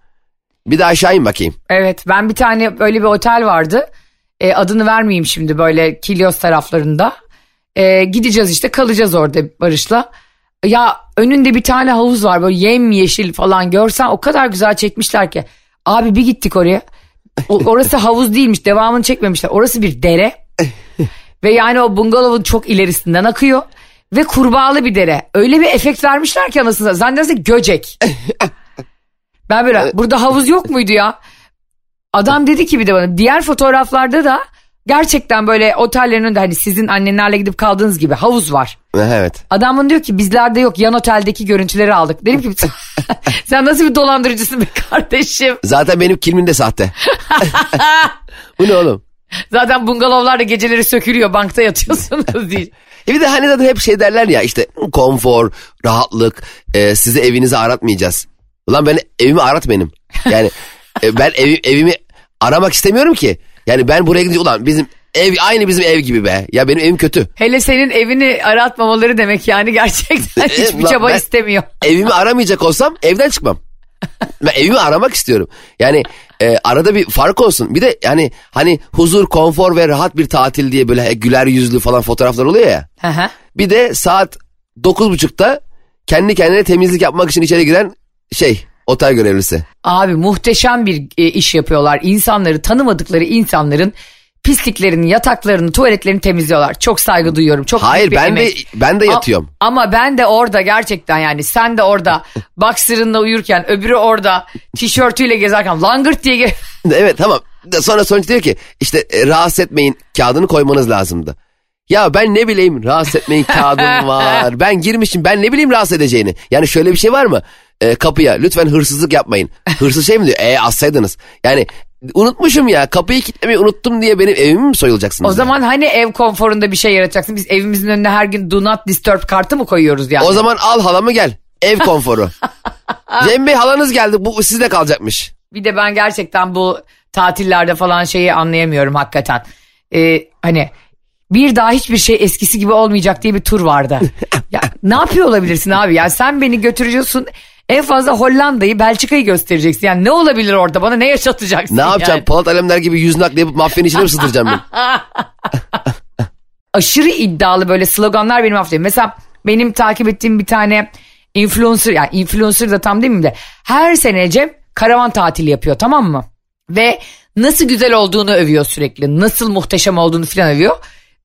Bir de aşağı in bakayım. Evet ben bir tane böyle bir otel vardı. E, adını vermeyeyim şimdi böyle Kilyos taraflarında. E, gideceğiz işte kalacağız orada Barış'la. Ya önünde bir tane havuz var böyle yem yeşil falan görsen o kadar güzel çekmişler ki. Abi bir gittik oraya. O- orası havuz değilmiş devamını çekmemişler. Orası bir dere. Ve yani o bungalovun çok ilerisinden akıyor. Ve kurbağalı bir dere. Öyle bir efekt vermişler ki anasını. Zannedersin göcek. Ben böyle burada havuz yok muydu ya? Adam dedi ki bir de bana diğer fotoğraflarda da gerçekten böyle otellerin önünde hani sizin annenlerle gidip kaldığınız gibi havuz var. Evet. Adam bana diyor ki bizlerde yok yan oteldeki görüntüleri aldık. Dedim ki sen nasıl bir dolandırıcısın be kardeşim. Zaten benim kilmin de sahte. bu ne oğlum? Zaten bungalovlarda geceleri sökülüyor bankta yatıyorsunuz diye. E bir de hani zaten hep şey derler ya işte konfor, rahatlık, e, size evinizi aratmayacağız. Ulan ben evimi arat benim. Yani e, ben evi, evimi aramak istemiyorum ki. Yani ben buraya gidince ulan bizim ev aynı bizim ev gibi be. Ya benim evim kötü. Hele senin evini aratmamaları demek yani gerçekten hiçbir çaba ben- istemiyor. Evimi aramayacak olsam evden çıkmam. Ben evimi aramak istiyorum. Yani e, arada bir fark olsun. Bir de yani hani huzur, konfor ve rahat bir tatil diye böyle güler yüzlü falan fotoğraflar oluyor ya. Bir de saat 9.30'da kendi kendine temizlik yapmak için içeri giren şey otel görevlisi. Abi muhteşem bir e, iş yapıyorlar. İnsanları tanımadıkları insanların pisliklerini, yataklarını, tuvaletlerini temizliyorlar. Çok saygı duyuyorum. Çok Hayır ben de emek. ben de A- yatıyorum. Ama ben de orada gerçekten yani sen de orada boxer'ınla uyurken öbürü orada tişörtüyle gezerken langırt diye ge- Evet tamam. Sonra sonuç diyor ki işte e, rahatsız etmeyin kağıdını koymanız lazımdı. Ya ben ne bileyim rahatsız etmeyin kağıdım var. Ben girmişim ben ne bileyim rahatsız edeceğini. Yani şöyle bir şey var mı? E, kapıya lütfen hırsızlık yapmayın. Hırsız şey mi diyor? E assaydınız. Yani unutmuşum ya kapıyı kilitlemeyi unuttum diye benim evimi mi soyulacaksınız? O ya? zaman hani ev konforunda bir şey yaratacaksın. Biz evimizin önüne her gün do not disturb kartı mı koyuyoruz yani? O zaman al halamı gel. Ev konforu. Cem Bey halanız geldi bu sizde kalacakmış. Bir de ben gerçekten bu tatillerde falan şeyi anlayamıyorum hakikaten. Ee, hani bir daha hiçbir şey eskisi gibi olmayacak diye bir tur vardı. ya ne yapıyor olabilirsin abi? Ya sen beni götürüyorsun en fazla Hollanda'yı, Belçika'yı göstereceksin. Yani ne olabilir orada? Bana ne yaşatacaksın? Ne yapacağım? yani? Polat Alemdar gibi yüz nakli yapıp mafyanın içine mi sığdıracağım ben? aşırı iddialı böyle sloganlar benim hafifim. Mesela benim takip ettiğim bir tane influencer yani influencer da tam değil mi de her sene Cem karavan tatili yapıyor tamam mı? Ve nasıl güzel olduğunu övüyor sürekli. Nasıl muhteşem olduğunu falan övüyor.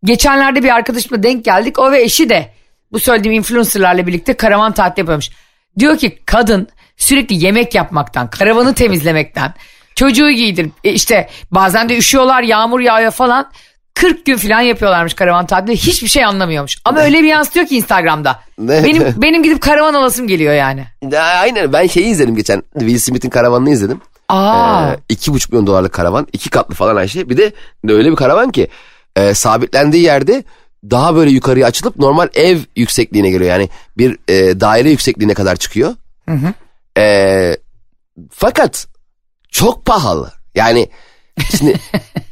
Geçenlerde bir arkadaşımla denk geldik. O ve eşi de bu söylediğim influencerlarla birlikte karavan tatili yapıyormuş. Diyor ki kadın sürekli yemek yapmaktan, karavanı temizlemekten, çocuğu giydirip e, işte bazen de üşüyorlar yağmur yağıyor falan. 40 gün falan yapıyorlarmış karavan tatilinde hiçbir şey anlamıyormuş. Ama öyle bir yansıtıyor ki Instagram'da. Benim benim gidip karavan alasım geliyor yani. Ya, aynen ben şeyi izledim geçen. Will Smith'in karavanını izledim. Aa. Ee, iki buçuk milyon dolarlık karavan. iki katlı falan şey. Bir de öyle bir karavan ki e, sabitlendiği yerde daha böyle yukarıya açılıp normal ev yüksekliğine geliyor. Yani bir e, daire yüksekliğine kadar çıkıyor. E, fakat çok pahalı. Yani şimdi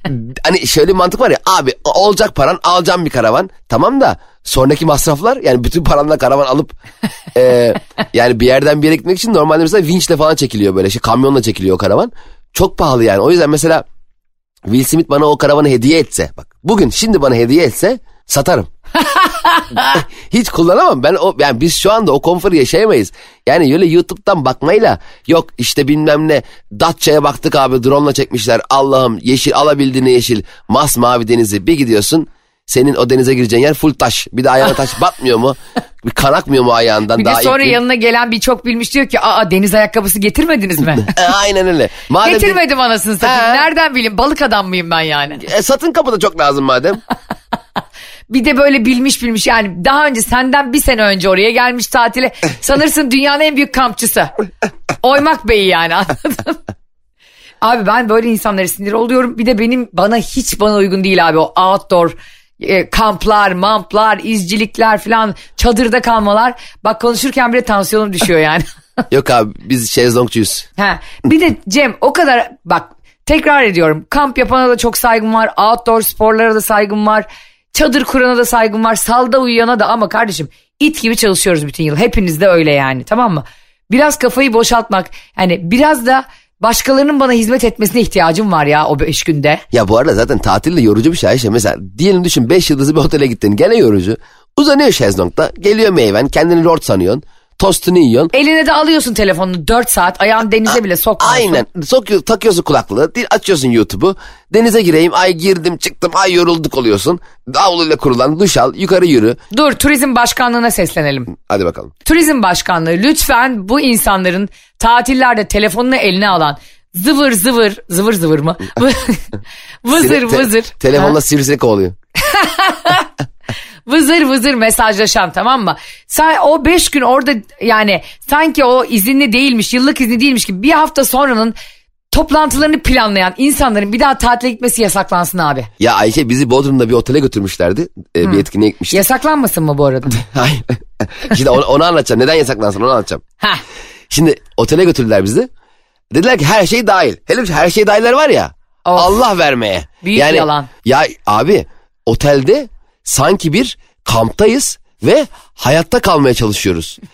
hani şöyle bir mantık var ya abi olacak paran alacağım bir karavan tamam da sonraki masraflar yani bütün paranla karavan alıp e, yani bir yerden bir yere gitmek için normalde mesela vinçle falan çekiliyor böyle şey kamyonla çekiliyor o karavan çok pahalı yani o yüzden mesela Will Smith bana o karavanı hediye etse bak bugün şimdi bana hediye etse satarım. Hiç kullanamam ben o yani biz şu anda o konforu yaşayamayız. Yani öyle YouTube'dan bakmayla yok işte bilmem ne Datça'ya baktık abi drone'la çekmişler. Allah'ım yeşil alabildiğini yeşil masmavi denizi bir gidiyorsun. Senin o denize gireceğin yer full taş. Bir de ayağına taş batmıyor mu? Bir kan akmıyor mu ayağından? Bir de Daha ilk sonra yanına gelen bir çok bilmiş diyor ki aa deniz ayakkabısı getirmediniz mi? E, Aynen öyle. Madem Getirmedim anasını satayım. Nereden bileyim balık adam mıyım ben yani? E, satın kapıda çok lazım madem. Bir de böyle bilmiş bilmiş yani daha önce senden bir sene önce oraya gelmiş tatile. Sanırsın dünyanın en büyük kampçısı. Oymak Bey'i yani anladın Abi ben böyle insanlara sinir oluyorum. Bir de benim bana hiç bana uygun değil abi o outdoor e, kamplar, mamplar, izcilikler falan çadırda kalmalar. Bak konuşurken bile tansiyonum düşüyor yani. Yok abi biz şezlongcuyuz. Ha, bir de Cem o kadar bak tekrar ediyorum kamp yapana da çok saygım var outdoor sporlara da saygım var çadır kurana da saygım var salda uyuyana da ama kardeşim it gibi çalışıyoruz bütün yıl hepiniz de öyle yani tamam mı? Biraz kafayı boşaltmak yani biraz da başkalarının bana hizmet etmesine ihtiyacım var ya o beş günde. Ya bu arada zaten tatil de yorucu bir şey Ayşe. Mesela diyelim düşün 5 yıldızlı bir otele gittin gene yorucu. Uzanıyor şezlongda geliyor meyven kendini lord sanıyorsun. Tostunu yiyorsun. Eline de alıyorsun telefonunu 4 saat ayağını denize bile sokmuyorsun. Aynen sokuyor, takıyorsun kulaklığı açıyorsun YouTube'u denize gireyim ay girdim çıktım ay yorulduk oluyorsun. Davluyla kurulan duş al yukarı yürü Dur turizm başkanlığına seslenelim. hadi bakalım. Turizm Başkanlığı lütfen bu insanların tatillerde telefonunu eline alan zıvır zıvır zıvır zıvır mı? vızır Seni te- vızır. Telefonla sivrisinek kovalıyor. Vızır vızır mesajlaşan tamam mı? Sen o beş gün orada yani sanki o izinli değilmiş yıllık izni değilmiş gibi bir hafta sonranın toplantılarını planlayan insanların bir daha tatile gitmesi yasaklansın abi. Ya Ayşe bizi Bodrum'da bir otele götürmüşlerdi. Ee, bir etkinliğe gitmiştik. Yasaklanmasın mı bu arada? Hayır. Şimdi onu, onu anlatacağım. Neden yasaklansın onu anlatacağım. Heh. Şimdi otele götürdüler bizi. Dediler ki her şey dahil. Hele her şey dahiller var ya. Of. Allah vermeye. Büyük yalan. Ya abi otelde sanki bir kamptayız ve hayatta kalmaya çalışıyoruz.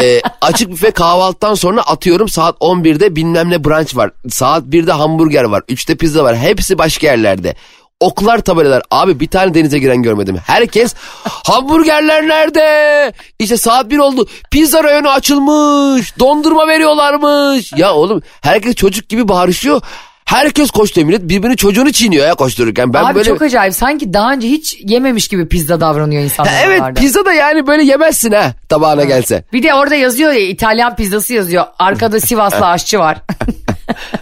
Ee, açık büfe kahvaltıdan sonra atıyorum saat 11'de bilmem ne brunch var. Saat 1'de hamburger var. 3'te pizza var. Hepsi başka yerlerde. Oklar tabelalar. Abi bir tane denize giren görmedim. Herkes hamburgerler nerede? İşte saat 1 oldu. Pizza rayonu açılmış. Dondurma veriyorlarmış. Ya oğlum herkes çocuk gibi bağırışıyor. Herkes koşturuyor millet birbirini çocuğunu çiğniyor ya koştururken. Ben Abi böyle... çok acayip sanki daha önce hiç yememiş gibi pizza davranıyor insanlar. Ha, evet oralarda. pizza da yani böyle yemezsin ha tabağına gelse. Bir de orada yazıyor ya İtalyan pizzası yazıyor. Arkada Sivaslı aşçı var.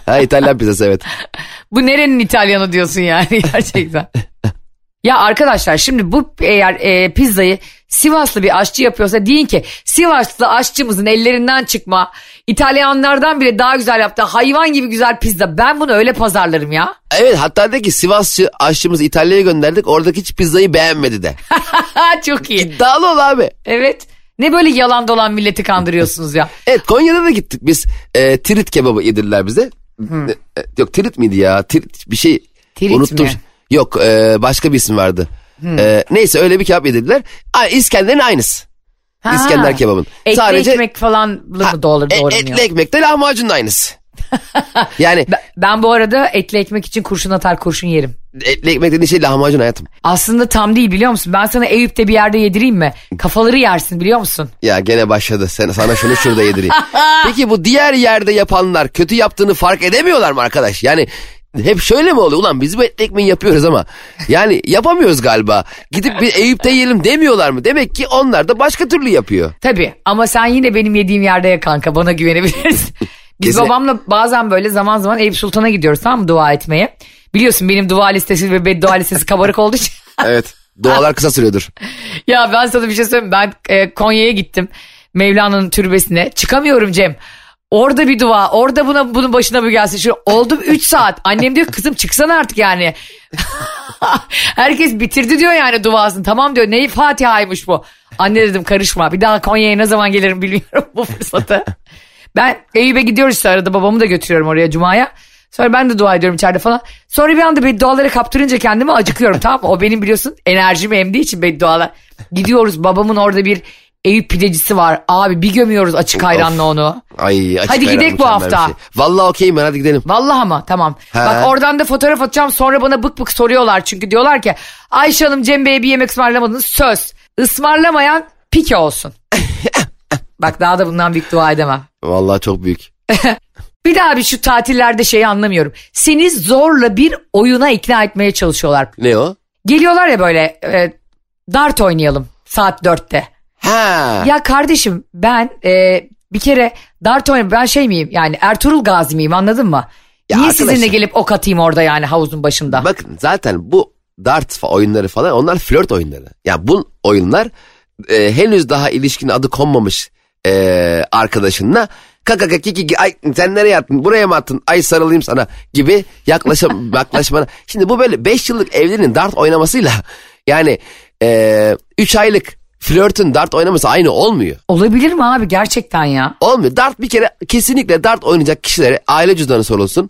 Ha İtalyan pizzası evet. Bu nerenin İtalyanı diyorsun yani gerçekten. ya arkadaşlar şimdi bu eğer e, pizzayı Sivaslı bir aşçı yapıyorsa deyin ki Sivaslı aşçımızın ellerinden çıkma İtalyanlardan bile daha güzel yaptı hayvan gibi güzel pizza ben bunu öyle pazarlarım ya. Evet hatta de ki Sivasçı aşçımızı İtalya'ya gönderdik oradaki hiç pizzayı beğenmedi de. Çok iyi. İddialı ol abi. Evet. Ne böyle yalan dolan milleti kandırıyorsunuz ya. Evet Konya'da da gittik biz. E, tirit kebabı yedirdiler bize. E, yok tirit miydi ya? Tirit bir şey. Tirit Unuttum. mi? Yok e, başka bir isim vardı. E, neyse öyle bir kebap yedirdiler. İskender'in aynısı. Ha. İskender kebabın. Etli Sadece- ekmek falan mı doğru, E, doğranıyor? etli ekmekte lahmacunun aynısı. yani Ben, ben bu arada etli ekmek için kurşun atar kurşun yerim. etli ekmek dediğin şey lahmacun hayatım. Aslında tam değil biliyor musun? Ben sana Eyüp'te bir yerde yedireyim mi? Kafaları yersin biliyor musun? Ya gene başladı. Sen, sana şunu şurada yedireyim. Peki bu diğer yerde yapanlar kötü yaptığını fark edemiyorlar mı arkadaş? Yani hep şöyle mi oluyor? Ulan biz bu etli ekmeği yapıyoruz ama yani yapamıyoruz galiba. Gidip bir Eyüp'te yiyelim demiyorlar mı? Demek ki onlar da başka türlü yapıyor. Tabii ama sen yine benim yediğim yerde ya kanka bana güvenebilirsin. Biz Kesin- babamla bazen böyle zaman zaman Eyüp Sultan'a gidiyoruz tamam mı dua etmeye. Biliyorsun benim dua listesi ve beddua listesi kabarık olduğu için. Evet. Dualar kısa sürüyordur. ya ben sana bir şey söyleyeyim. Ben e, Konya'ya gittim. Mevlana'nın türbesine. Çıkamıyorum Cem. Orada bir dua. Orada buna bunun başına bu gelsin. Şu oldum 3 saat. Annem diyor kızım çıksana artık yani. Herkes bitirdi diyor yani duasını. Tamam diyor. Neyi Fatiha'ymış bu. Anne dedim karışma. Bir daha Konya'ya ne zaman gelirim bilmiyorum bu fırsatı. Ben Eyüp'e gidiyoruz işte arada babamı da götürüyorum oraya Cuma'ya. Sonra ben de dua ediyorum içeride falan. Sonra bir anda bedduaları kaptırınca kendimi acıkıyorum tamam mı? O benim biliyorsun enerjimi emdiği için beddualar. Gidiyoruz babamın orada bir Eyüp pidecisi var. Abi bir gömüyoruz açık ayranla onu. Ay açık Hadi gidelim bu hafta. Şey. Vallahi okeyim ben hadi gidelim. Vallahi ama tamam. He. Bak oradan da fotoğraf atacağım sonra bana bık bık soruyorlar. Çünkü diyorlar ki Ayşe Hanım Cem Bey'e bir yemek ısmarlamadınız. Söz. Ismarlamayan pike olsun. Bak daha da bundan büyük dua edemem. Vallahi çok büyük. Bir daha bir şu tatillerde şeyi anlamıyorum. Seni zorla bir oyuna ikna etmeye çalışıyorlar. Ne o? Geliyorlar ya böyle e, dart oynayalım saat dörtte. Ha. Ya kardeşim ben e, bir kere dart oynayayım ben şey miyim yani Ertuğrul Gazi miyim anladın mı? Ya Niye arkadaşlar- sizinle gelip ok atayım orada yani havuzun başında? Bakın zaten bu dart fa- oyunları falan onlar flört oyunları. Ya bu oyunlar e, henüz daha ilişkinin adı konmamış e, arkadaşınla kaka kaka kiki ay sen nereye attın buraya mı attın ay sarılayım sana gibi yaklaşım yaklaşmana. Şimdi bu böyle 5 yıllık evliliğin dart oynamasıyla yani 3 aylık flörtün dart oynaması aynı olmuyor. Olabilir mi abi gerçekten ya? Olmuyor. Dart bir kere kesinlikle dart oynayacak kişilere aile cüzdanı sorulsun.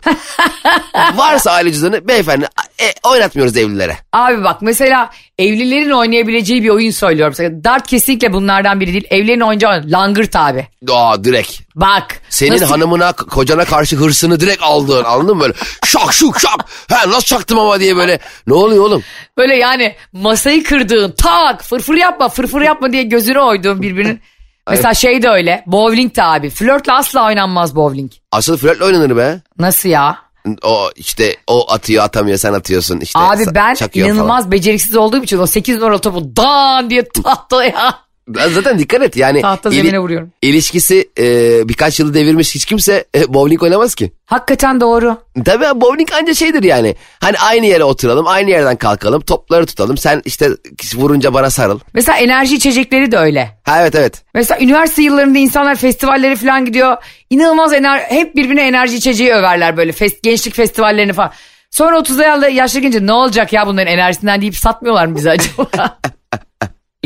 Varsa aile cüzdanı beyefendi e, oynatmıyoruz evlilere. Abi bak mesela evlilerin oynayabileceği bir oyun söylüyorum. Dart kesinlikle bunlardan biri değil. Evlilerin oynayacağı. Langırt abi. Aa direkt. Bak. Senin nasıl- hanımına kocana karşı hırsını direkt aldın anladın mı böyle şak şuk şak ha nasıl çaktım ama diye böyle ne oluyor oğlum Böyle yani masayı kırdığın tak fırfır yapma fırfır yapma diye gözünü oyduğun birbirinin. Mesela şey de öyle. Bowling de abi. Flörtle asla oynanmaz bowling. asıl flörtle oynanır be Nasıl ya? o işte o atıyor atamıyor sen atıyorsun işte Abi ben inanılmaz beceriksiz olduğum için o 8 numaralı topu dan diye tahtaya. Zaten dikkat et yani Tahta ili- zemine vuruyorum. ilişkisi e, birkaç yılı devirmiş hiç kimse e, bowling oynamaz ki Hakikaten doğru. Tabii abi, bowling anca şeydir yani. Hani aynı yere oturalım, aynı yerden kalkalım, topları tutalım. Sen işte vurunca bana sarıl. Mesela enerji içecekleri de öyle. Ha evet evet. Mesela üniversite yıllarında insanlar festivallere falan gidiyor. İnanılmaz ener hep birbirine enerji içeceği överler böyle fest gençlik festivallerini falan. Sonra 30'a yaşlı gelince ne olacak ya bunların enerjisinden deyip satmıyorlar mı bize acaba?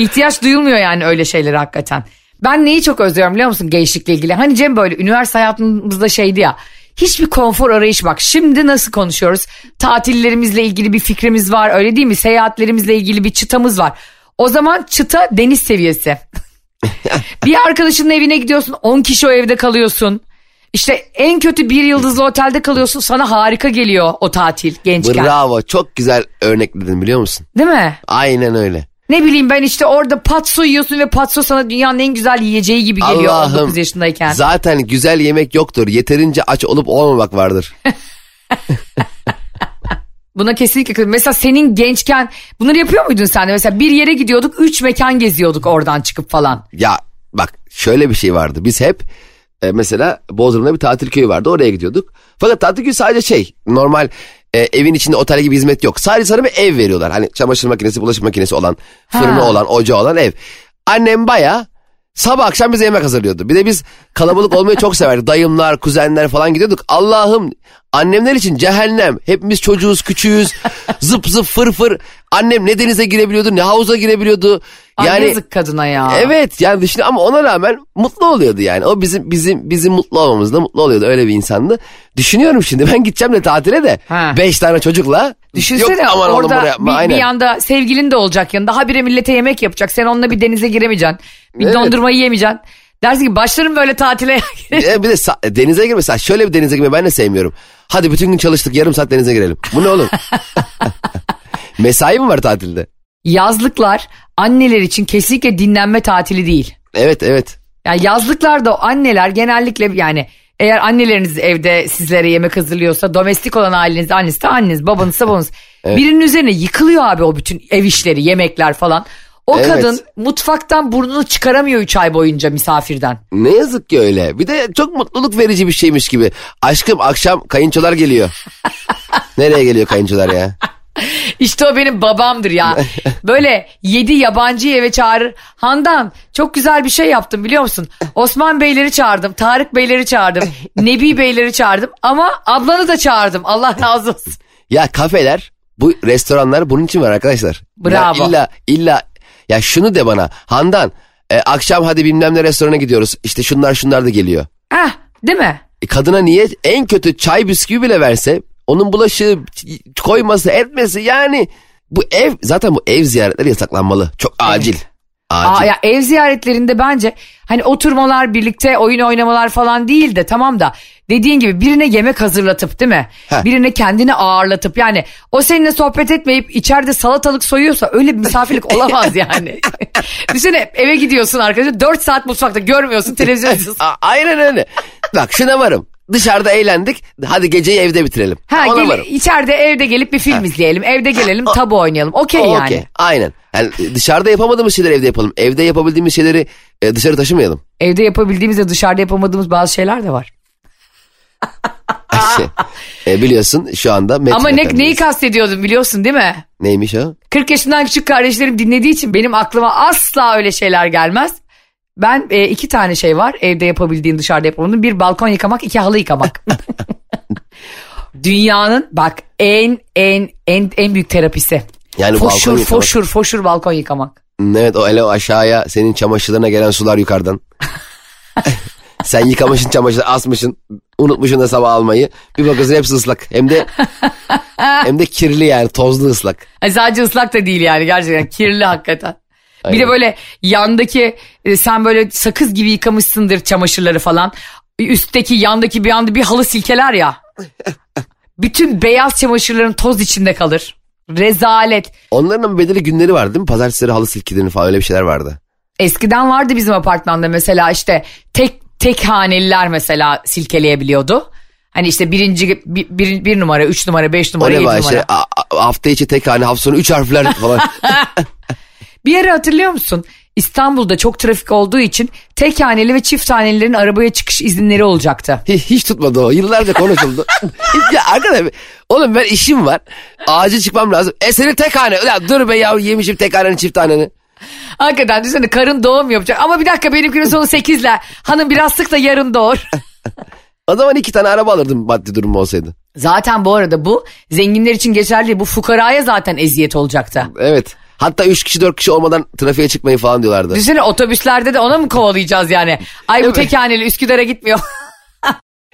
İhtiyaç duyulmuyor yani öyle şeylere hakikaten. Ben neyi çok özlüyorum biliyor musun gençlikle ilgili? Hani Cem böyle üniversite hayatımızda şeydi ya. Hiçbir konfor arayış bak. Şimdi nasıl konuşuyoruz? Tatillerimizle ilgili bir fikrimiz var öyle değil mi? Seyahatlerimizle ilgili bir çıtamız var. O zaman çıta deniz seviyesi. bir arkadaşının evine gidiyorsun 10 kişi o evde kalıyorsun. İşte en kötü bir yıldızlı otelde kalıyorsun sana harika geliyor o tatil gençken. Bravo. Çok güzel örnekledin biliyor musun? Değil mi? Aynen öyle. Ne bileyim ben işte orada patso yiyorsun ve patso sana dünyanın en güzel yiyeceği gibi geliyor Allah'ım 19 yaşındayken. zaten güzel yemek yoktur. Yeterince aç olup olmamak vardır. Buna kesinlikle katılıyorum. Mesela senin gençken bunları yapıyor muydun sen de? Mesela bir yere gidiyorduk 3 mekan geziyorduk oradan çıkıp falan. ya bak şöyle bir şey vardı. Biz hep e, mesela Bodrum'da bir tatil köyü vardı. Oraya gidiyorduk. Fakat tatil köyü sadece şey normal e, evin içinde otel gibi hizmet yok. Sadece sana bir ev veriyorlar. Hani çamaşır makinesi, bulaşık makinesi olan, fırını Ha. olan, ocağı olan ev. Annem baya sabah akşam bize yemek hazırlıyordu. Bir de biz kalabalık olmayı çok severdik. Dayımlar, kuzenler falan gidiyorduk. Allah'ım annemler için cehennem. Hepimiz çocuğuz, küçüğüz. zıp zıp fır fır. Annem ne denize girebiliyordu ne havuza girebiliyordu. Ay Yani yazık kadına ya. Evet yani düşün ama ona rağmen mutlu oluyordu yani. O bizim bizim bizim mutlu olmamızda mutlu oluyordu öyle bir insandı. Düşünüyorum şimdi ben gideceğim de tatile de Ha. beş tane çocukla. Düşünsene Yok, aman oğlum orada buraya yapma, bir, aynen. bir yanda sevgilin de olacak yanında. Habire millete yemek yapacak. Sen onunla bir denize giremeyeceksin. Bir Evet. dondurmayı yemeyeceksin. Dersin ki başlarım böyle tatile. E, bir de sa- denize gir mesela şöyle bir denize girmeyi ben de sevmiyorum. Hadi bütün gün çalıştık yarım saat denize girelim. Bu ne oğlum? Mesai mi var tatilde? Yazlıklar anneler için kesinlikle dinlenme tatili değil. Evet evet. Yani yazlıklarda anneler genellikle yani Eğer anneleriniz evde sizlere yemek hazırlıyorsa domestik olan aileniz annesi de anneniz babanız da babanız. Birinin üzerine yıkılıyor abi o bütün ev işleri yemekler falan. O Evet. kadın mutfaktan burnunu çıkaramıyor 3 ay boyunca misafirden. Ne yazık ki öyle. Bir de çok mutluluk verici bir şeymiş gibi. Aşkım akşam kayınçolar geliyor. Nereye geliyor kayınçolar ya? İşte o benim babamdır ya. Böyle yedi yabancıyı eve çağırır. Handan çok güzel bir şey yaptım biliyor musun? Osman Beyleri çağırdım. Tarık Beyleri çağırdım. Nebi Beyleri çağırdım. Ama ablanı da çağırdım. Allah razı olsun. Ya kafeler, bu restoranlar bunun için var arkadaşlar. Bravo. Ya illa illa ya şunu de bana. Handan e, akşam hadi bilmem ne restorana gidiyoruz. İşte şunlar şunlar da geliyor. Heh, değil mi? E, kadına niye en kötü çay bisküvi bile verse onun bulaşığı koyması etmesi yani bu ev zaten bu ev ziyaretleri yasaklanmalı. Çok acil. Acil. Aa, ya ev ziyaretlerinde bence hani oturmalar birlikte oyun oynamalar falan değil de tamam da dediğin gibi birine yemek hazırlatıp değil mi? Heh. Birine kendini ağırlatıp yani o seninle sohbet etmeyip içeride salatalık soyuyorsa öyle bir misafirlik olamaz yani. Düşünsene eve gidiyorsun arkadaşlar 4 saat mutfakta görmüyorsun televizyon aynen öyle. Bak şuna varım. Dışarıda eğlendik. Hadi geceyi evde bitirelim. Ha, Ona gel, varım. içeride evde gelip bir film izleyelim. Evde gelelim tabu oynayalım. Okey yani. okey. Aynen. Yani dışarıda yapamadığımız şeyleri evde yapalım. Evde yapabildiğimiz şeyleri e, dışarı taşımayalım. Evde yapabildiğimiz de dışarıda yapamadığımız bazı şeyler de var. Şey, e, biliyorsun şu anda metro Ama ne, neyi kastediyordum biliyorsun değil mi? Neymiş o? 40 yaşından küçük kardeşlerim dinlediği için benim aklıma asla öyle şeyler gelmez. Ben e, iki tane şey var evde yapabildiğim dışarıda yapamadığım. Bir balkon yıkamak, iki halı yıkamak. Dünyanın bak en en en en büyük terapisi. Yani foşur foşur foşur balkon yıkamak. Evet o ele o aşağıya senin çamaşırlarına gelen sular yukarıdan. Sen yıkamışsın çamaşırı asmışsın. Unutmuşsun da sabah almayı. Bir bakıyorsun hepsi ıslak. Hem de hem de kirli yani tozlu ıslak. Ay sadece ıslak da değil yani gerçekten kirli hakikaten. Bir Aynen. de böyle yandaki e, sen böyle sakız gibi yıkamışsındır çamaşırları falan. Üstteki yandaki bir anda bir halı silkeler ya. Bütün beyaz çamaşırların toz içinde kalır. Rezalet. Onların bedeli günleri vardı değil mi? Pazartesileri halı silkilerini falan öyle bir şeyler vardı. Eskiden vardı bizim apartmanda mesela işte tek tek haneliler mesela silkeleyebiliyordu. Hani işte birinci bir, bir, bir numara, üç numara, beş O numara, ne yedi numara. a- hafta içi tek hane hafta sonu üç harfler falan. Bir yere hatırlıyor musun? İstanbul'da çok trafik olduğu için tek haneli ve çift hanelilerin arabaya çıkış izinleri olacaktı. hiç, hiç tutmadı o. Yıllarca konuşuldu. ya arkadaş oğlum ben işim var. Acil çıkmam lazım. E senin tek hane. Ya dur be ya yemişim tek haneni çift haneni. Hakikaten düşünsene karın doğum yapacak. Ama bir dakika benimkinin sonu 8'le. Hanım biraz sık da yarın doğur. O zaman iki tane araba alırdım maddi durumu olsaydı. zaten bu arada bu zenginler için geçerli. Bu fukaraya zaten eziyet olacaktı. Evet. Hatta üç kişi dört kişi olmadan trafiğe çıkmayın falan diyorlardı. Düşünsene otobüslerde de ona mı kovalayacağız yani? Ay bu Evet. tek haneli Üsküdar'a gitmiyor.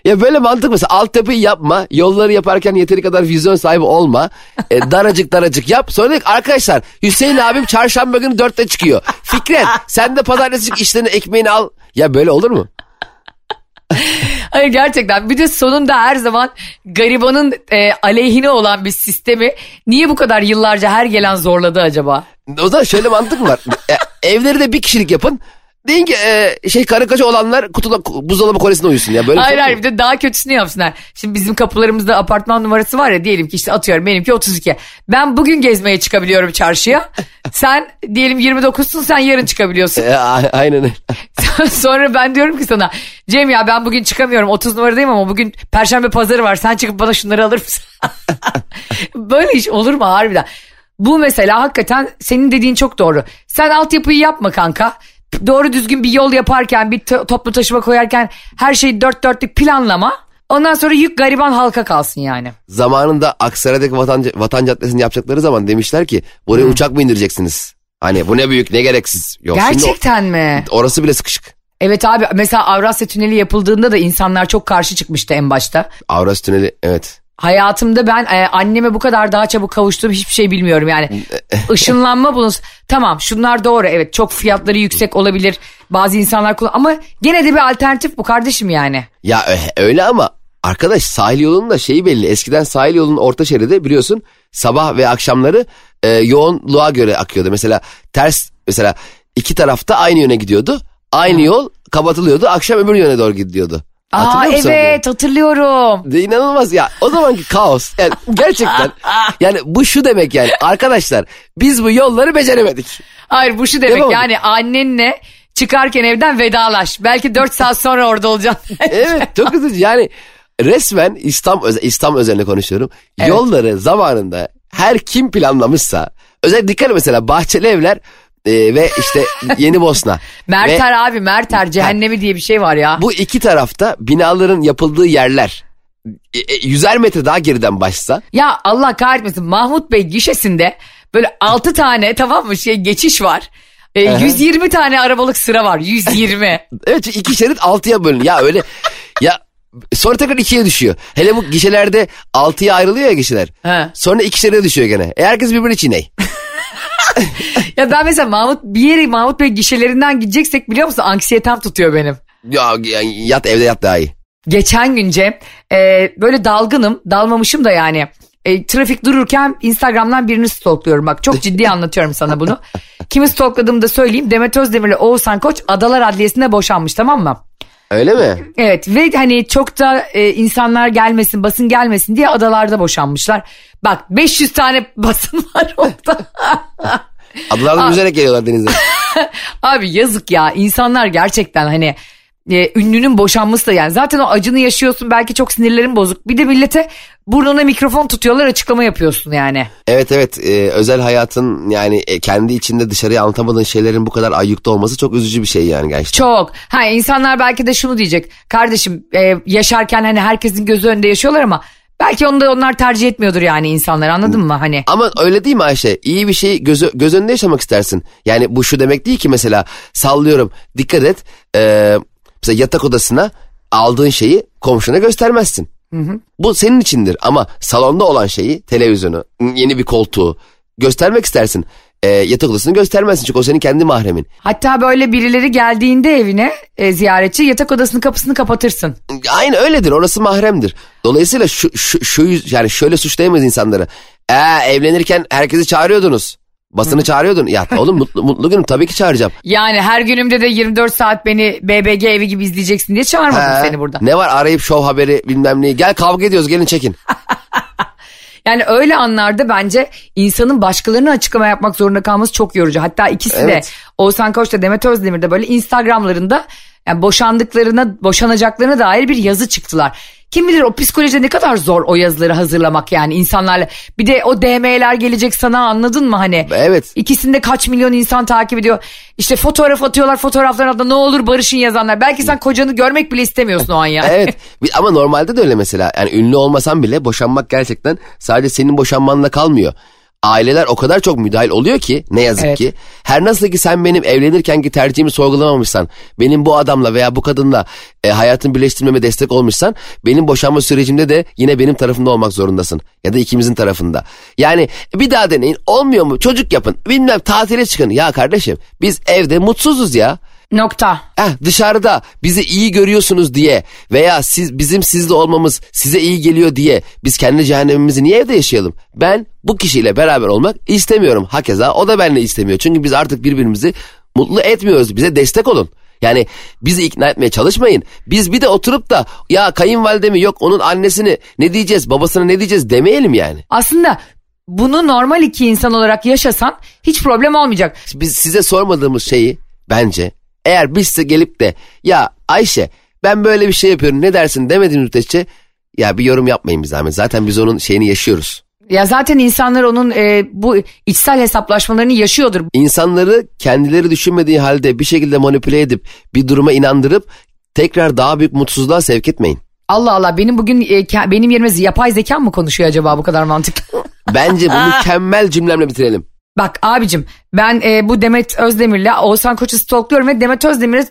Ya böyle mantık mesela altyapıyı yapma. Yolları yaparken yeteri kadar vizyon sahibi olma. E, daracık daracık yap. Sonra dedik arkadaşlar Hüseyin abim çarşamba günü dörtte çıkıyor. Fikret sen de pazartesi çık işlerini ekmeğini al. Ya böyle olur mu? Hayır gerçekten bir de sonunda her zaman garibanın e, aleyhine olan bir sistemi niye bu kadar yıllarca her gelen zorladı acaba? O zaman şöyle mantık var? E, evleri de bir kişilik yapın. Deyin ki e, şey karı koca olanlar kutuda, buzdolabı kolesine uyusun ya. Böyle Hayır hayır bir de daha kötüsünü yapsınlar. Şimdi bizim kapılarımızda apartman numarası var ya diyelim ki işte atıyorum benimki 32. Ben bugün gezmeye çıkabiliyorum çarşıya. Sen diyelim 29'sun sen yarın çıkabiliyorsun. E, a- aynen. Sonra ben diyorum ki sana Cem ya ben bugün çıkamıyorum 30 numaradayım ama bugün perşembe pazarı var sen çıkıp bana şunları alır mısın? Böyle iş olur mu harbiden? Bu mesela hakikaten senin dediğin çok doğru. Sen altyapıyı yapma kanka. Doğru düzgün bir yol yaparken bir to- toplu taşıma koyarken her şeyi dört dörtlük planlama. Ondan sonra yük gariban halka kalsın yani. Zamanında Aksaray'daki vatan, vatan caddesini yapacakları zaman demişler ki buraya uçak mı indireceksiniz? Hani bu ne büyük ne gereksiz. Yok, şimdi o- Gerçekten mi? orası bile sıkışık. Evet abi mesela Avrasya Tüneli yapıldığında da insanlar çok karşı çıkmıştı en başta. Avrasya Tüneli evet. Hayatımda ben e, anneme bu kadar daha çabuk kavuştuğum hiçbir şey bilmiyorum yani. Işınlanma bunu tamam şunlar doğru evet çok fiyatları yüksek olabilir bazı insanlar kullan ama gene de bir alternatif bu kardeşim yani. Ya ö- öyle ama arkadaş sahil yolunun da şeyi belli. Eskiden sahil yolunun orta şeridi biliyorsun sabah ve akşamları e, yoğunluğa göre akıyordu. Mesela ters mesela iki tarafta aynı yöne gidiyordu. Aynı yol kapatılıyordu akşam öbür yöne doğru gidiyordu. Aa Hatırlıyor musun? evet hatırlıyorum. De inanılmaz ya. O zamanki kaos. Yani gerçekten. yani bu şu demek yani. Arkadaşlar biz bu yolları beceremedik. Hayır bu şu demek yani annenle çıkarken evden vedalaş. Belki 4 saat sonra orada olacaksın. Evet çok üzücü. Yani resmen öze- İslam özelinde konuşuyorum. Evet. Yolları zamanında her kim planlamışsa. Özellikle dikkat mesela bahçeli evler e, ve işte Yeni Bosna. Merter abi Merter cehennemi diye bir şey var ya. Bu iki tarafta binaların yapıldığı yerler e, e, yüzer metre daha geriden başsa Ya Allah kahretmesin Mahmut Bey gişesinde böyle 6 tane tamam mı şey geçiş var. E, 120 tane arabalık sıra var 120. evet iki şerit altıya bölün ya öyle ya sonra tekrar ikiye düşüyor. Hele bu gişelerde altıya ayrılıyor ya gişeler. He. Sonra iki şeride düşüyor gene. E herkes birbirini çiğney. ya ben mesela Mahmut bir yere Mahmut Bey gişelerinden gideceksek biliyor musun anksiyetem tutuyor benim. Ya, ya yat evde yat daha iyi. Geçen günce e, böyle dalgınım dalmamışım da yani. E, trafik dururken Instagram'dan birini stalkluyorum bak çok ciddi anlatıyorum sana bunu. Kimi stalkladığımı da söyleyeyim Demet Özdemir ile Oğuzhan Koç Adalar Adliyesi'nde boşanmış tamam mı? Öyle mi? Evet ve hani çok da e, insanlar gelmesin basın gelmesin diye adalarda boşanmışlar. Bak 500 tane basın var orada. Adalardan yüzerek geliyorlar denize. Abi yazık ya insanlar gerçekten hani e, ünlünün boşanması da yani zaten o acını yaşıyorsun belki çok sinirlerin bozuk. Bir de millete burnuna mikrofon tutuyorlar açıklama yapıyorsun yani. Evet evet e, özel hayatın yani e, kendi içinde dışarıya anlatamadığın şeylerin bu kadar ayyukta olması çok üzücü bir şey yani gerçekten. Çok. Ha insanlar belki de şunu diyecek. Kardeşim e, yaşarken hani herkesin gözü önünde yaşıyorlar ama belki onu da onlar tercih etmiyordur yani insanlar anladın mı hani? Ama öyle değil mi Ayşe? İyi bir şey göz, göz önünde yaşamak istersin. Yani bu şu demek değil ki mesela sallıyorum dikkat et. e, mesela yatak odasına aldığın şeyi komşuna göstermezsin. Bu senin içindir ama salonda olan şeyi televizyonu yeni bir koltuğu göstermek istersin. E, yatak odasını göstermezsin çünkü o senin kendi mahremin. Hatta böyle birileri geldiğinde evine e, ziyaretçi yatak odasının kapısını kapatırsın. Aynı öyledir orası mahremdir. Dolayısıyla şu, şu, şu yani şöyle suçlayamayız insanları. Ee, evlenirken herkesi çağırıyordunuz. Basını çağırıyordun. Ya oğlum mutlu, mutlu günüm tabii ki çağıracağım. Yani her günümde de 24 saat beni BBG evi gibi izleyeceksin diye çağırmadım He, seni burada. Ne var arayıp şov haberi bilmem neyi. Gel kavga ediyoruz gelin çekin. Yani öyle anlarda bence insanın başkalarına açıklama yapmak zorunda kalması çok yorucu. Hatta ikisi de Evet. Oğuzhan Koç da Demet Özdemir de böyle Instagramlarında yani boşandıklarına, boşanacaklarına dair bir yazı çıktılar. Kim bilir o psikolojide ne kadar zor o yazıları hazırlamak yani insanlarla. Bir de o DM'ler gelecek sana anladın mı hani? Evet. İkisinde kaç milyon insan takip ediyor. İşte fotoğraf atıyorlar fotoğrafların altında ne olur barışın yazanlar. Belki sen kocanı görmek bile istemiyorsun o an yani. Evet ama normalde de öyle mesela. Yani ünlü olmasan bile boşanmak gerçekten sadece senin boşanmanla kalmıyor. Aileler o kadar çok müdahil oluyor ki ne yazık Evet. ki. Her nasıl ki sen benim evlenirkenki tercihimi sorgulamamışsan, benim bu adamla veya bu kadınla e, hayatımı birleştirmeme destek olmuşsan, benim boşanma sürecimde de yine benim tarafımda olmak zorundasın. Ya da ikimizin tarafında. Yani bir daha deneyin olmuyor mu çocuk yapın bilmem tatile çıkın. Ya kardeşim biz evde mutsuzuz ya. Nokta. Eh, dışarıda bizi iyi görüyorsunuz diye veya siz bizim sizle olmamız size iyi geliyor diye biz kendi cehennemimizi niye evde yaşayalım? Ben bu kişiyle beraber olmak istemiyorum. Hakeza o da benimle istemiyor. Çünkü biz artık birbirimizi mutlu etmiyoruz. Bize destek olun. Yani bizi ikna etmeye çalışmayın. Biz bir de oturup da ya kayınvalidemi yok onun annesini ne diyeceğiz babasına ne diyeceğiz demeyelim yani. Aslında bunu normal iki insan olarak yaşasan hiç problem olmayacak. Biz size sormadığımız şeyi bence eğer biz size gelip de ya Ayşe ben böyle bir şey yapıyorum ne dersin demediğiniz müddetçe ya bir yorum yapmayın biz zahmet. Zaten biz onun şeyini yaşıyoruz. Ya zaten insanlar onun e, bu içsel hesaplaşmalarını yaşıyordur. İnsanları kendileri düşünmediği halde bir şekilde manipüle edip bir duruma inandırıp tekrar daha büyük mutsuzluğa sevk etmeyin. Allah Allah benim bugün e, ke- benim yerime yapay zeka mı konuşuyor acaba bu kadar mantıklı? Bence bu mükemmel cümlemle bitirelim. Bak abicim ben e, bu Demet Özdemir'le Oğuzhan Koç'u stalkluyorum ve Demet Özdemir'e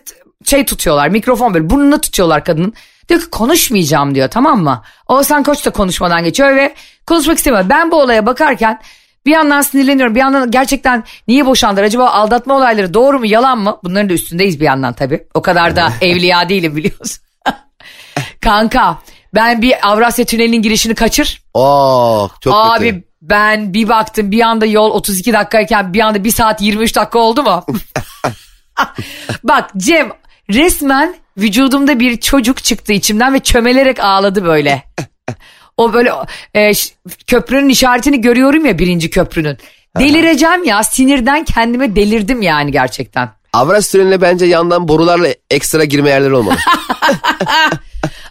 şey tutuyorlar mikrofon böyle burnuna tutuyorlar kadının. Diyor ki konuşmayacağım diyor tamam mı? Oğuzhan Koç da konuşmadan geçiyor ve konuşmak istemiyor. Ben bu olaya bakarken bir yandan sinirleniyorum bir yandan gerçekten niye boşandılar acaba aldatma olayları doğru mu yalan mı? Bunların da üstündeyiz bir yandan tabii. O kadar da evliya değilim biliyorsun. Kanka ben bir Avrasya Tüneli'nin girişini kaçır. Oh çok Abi kötü. Ben bir baktım bir anda yol 32 dakikayken bir anda 1 saat 23 dakika oldu mu? Bak Cem resmen vücudumda bir çocuk çıktı içimden ve çömelerek ağladı böyle. O böyle e, köprünün işaretini görüyorum ya birinci köprünün. Delireceğim ya sinirden kendime delirdim yani gerçekten. Avras tüneline bence yandan borularla ekstra girme yerleri olmalı.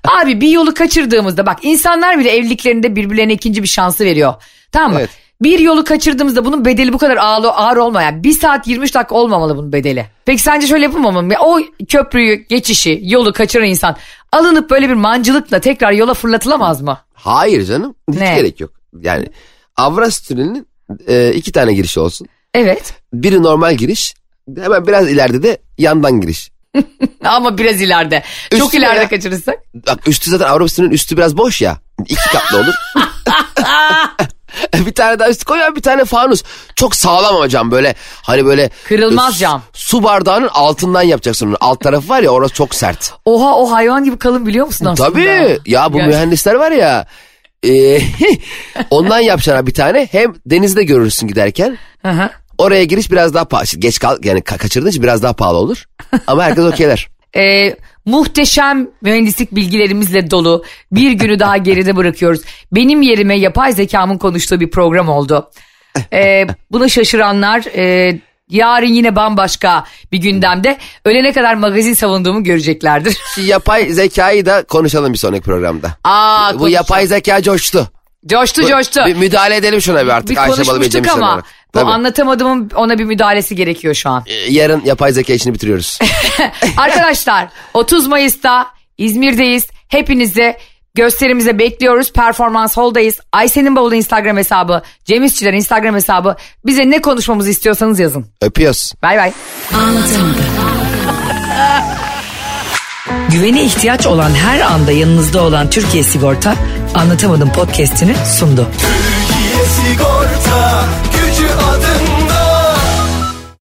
Abi bir yolu kaçırdığımızda bak insanlar bile evliliklerinde birbirlerine ikinci bir şansı veriyor. Tamam mı? Evet. Bir yolu kaçırdığımızda bunun bedeli bu kadar ağır, ağır olmayan. Yani bir saat 23 dakika olmamalı bunun bedeli. Peki sence şöyle yapılmamalı mı? O köprüyü, geçişi, yolu kaçıran insan alınıp böyle bir mancılıkla tekrar yola fırlatılamaz mı? Hayır canım. Hiç Ne? gerek yok. Yani Avras tünelinin e, iki tane girişi olsun. Evet. Biri normal giriş. Hemen biraz ileride de yandan giriş. Ama biraz ileride. Çok Üstüne ileride ya. kaçırırsak. Bak üstü zaten Avrupa tünelinin üstü biraz boş ya. İki katlı olur. bir tane daha üstü koy ya bir tane fanus. Çok sağlam ama cam böyle hani böyle. Kırılmaz e, cam. Su bardağının altından yapacaksın onu. Alt tarafı var ya orası çok sert. Oha o hayvan gibi kalın biliyor musun aslında? Tabii ya bu Gerçekten. mühendisler var ya. e, ondan yapacaksın bir tane. Hem denizde görürsün giderken. Hı hı. Oraya giriş biraz daha pahalı. Geç kal yani ka- kaçırdığın için biraz daha pahalı olur. Ama herkes okeyler. Ee, muhteşem mühendislik bilgilerimizle dolu bir günü daha geride bırakıyoruz. Benim yerime yapay zekamın konuştuğu bir program oldu. Ee, buna şaşıranlar e, yarın yine bambaşka bir gündemde ölene kadar magazin savunduğumu göreceklerdir. Şu yapay zekayı da konuşalım bir sonraki programda. Aa, Bu konuşalım. yapay zeka coştu. Coştu Bu- coştu. Bir müdahale edelim şuna bir artık. Bir Ayşe konuşmuştuk ama olarak. bu Tabii. anlatamadığımın ona bir müdahalesi gerekiyor şu an. Ee, Yarın yapay zeka işini bitiriyoruz. Arkadaşlar 30 Mayıs'ta İzmir'deyiz. Hepinizi gösterimize bekliyoruz. Performans Hall'dayız. Ayşe'nin bavulu Instagram hesabı, Cem İşçiler Instagram hesabı. Bize ne konuşmamızı istiyorsanız yazın. Öpüyoruz. Bay bay. Güvene ihtiyaç olan her anda yanınızda olan Türkiye Sigorta Anlatamadım podcast'ini sundu. Türkiye Sigorta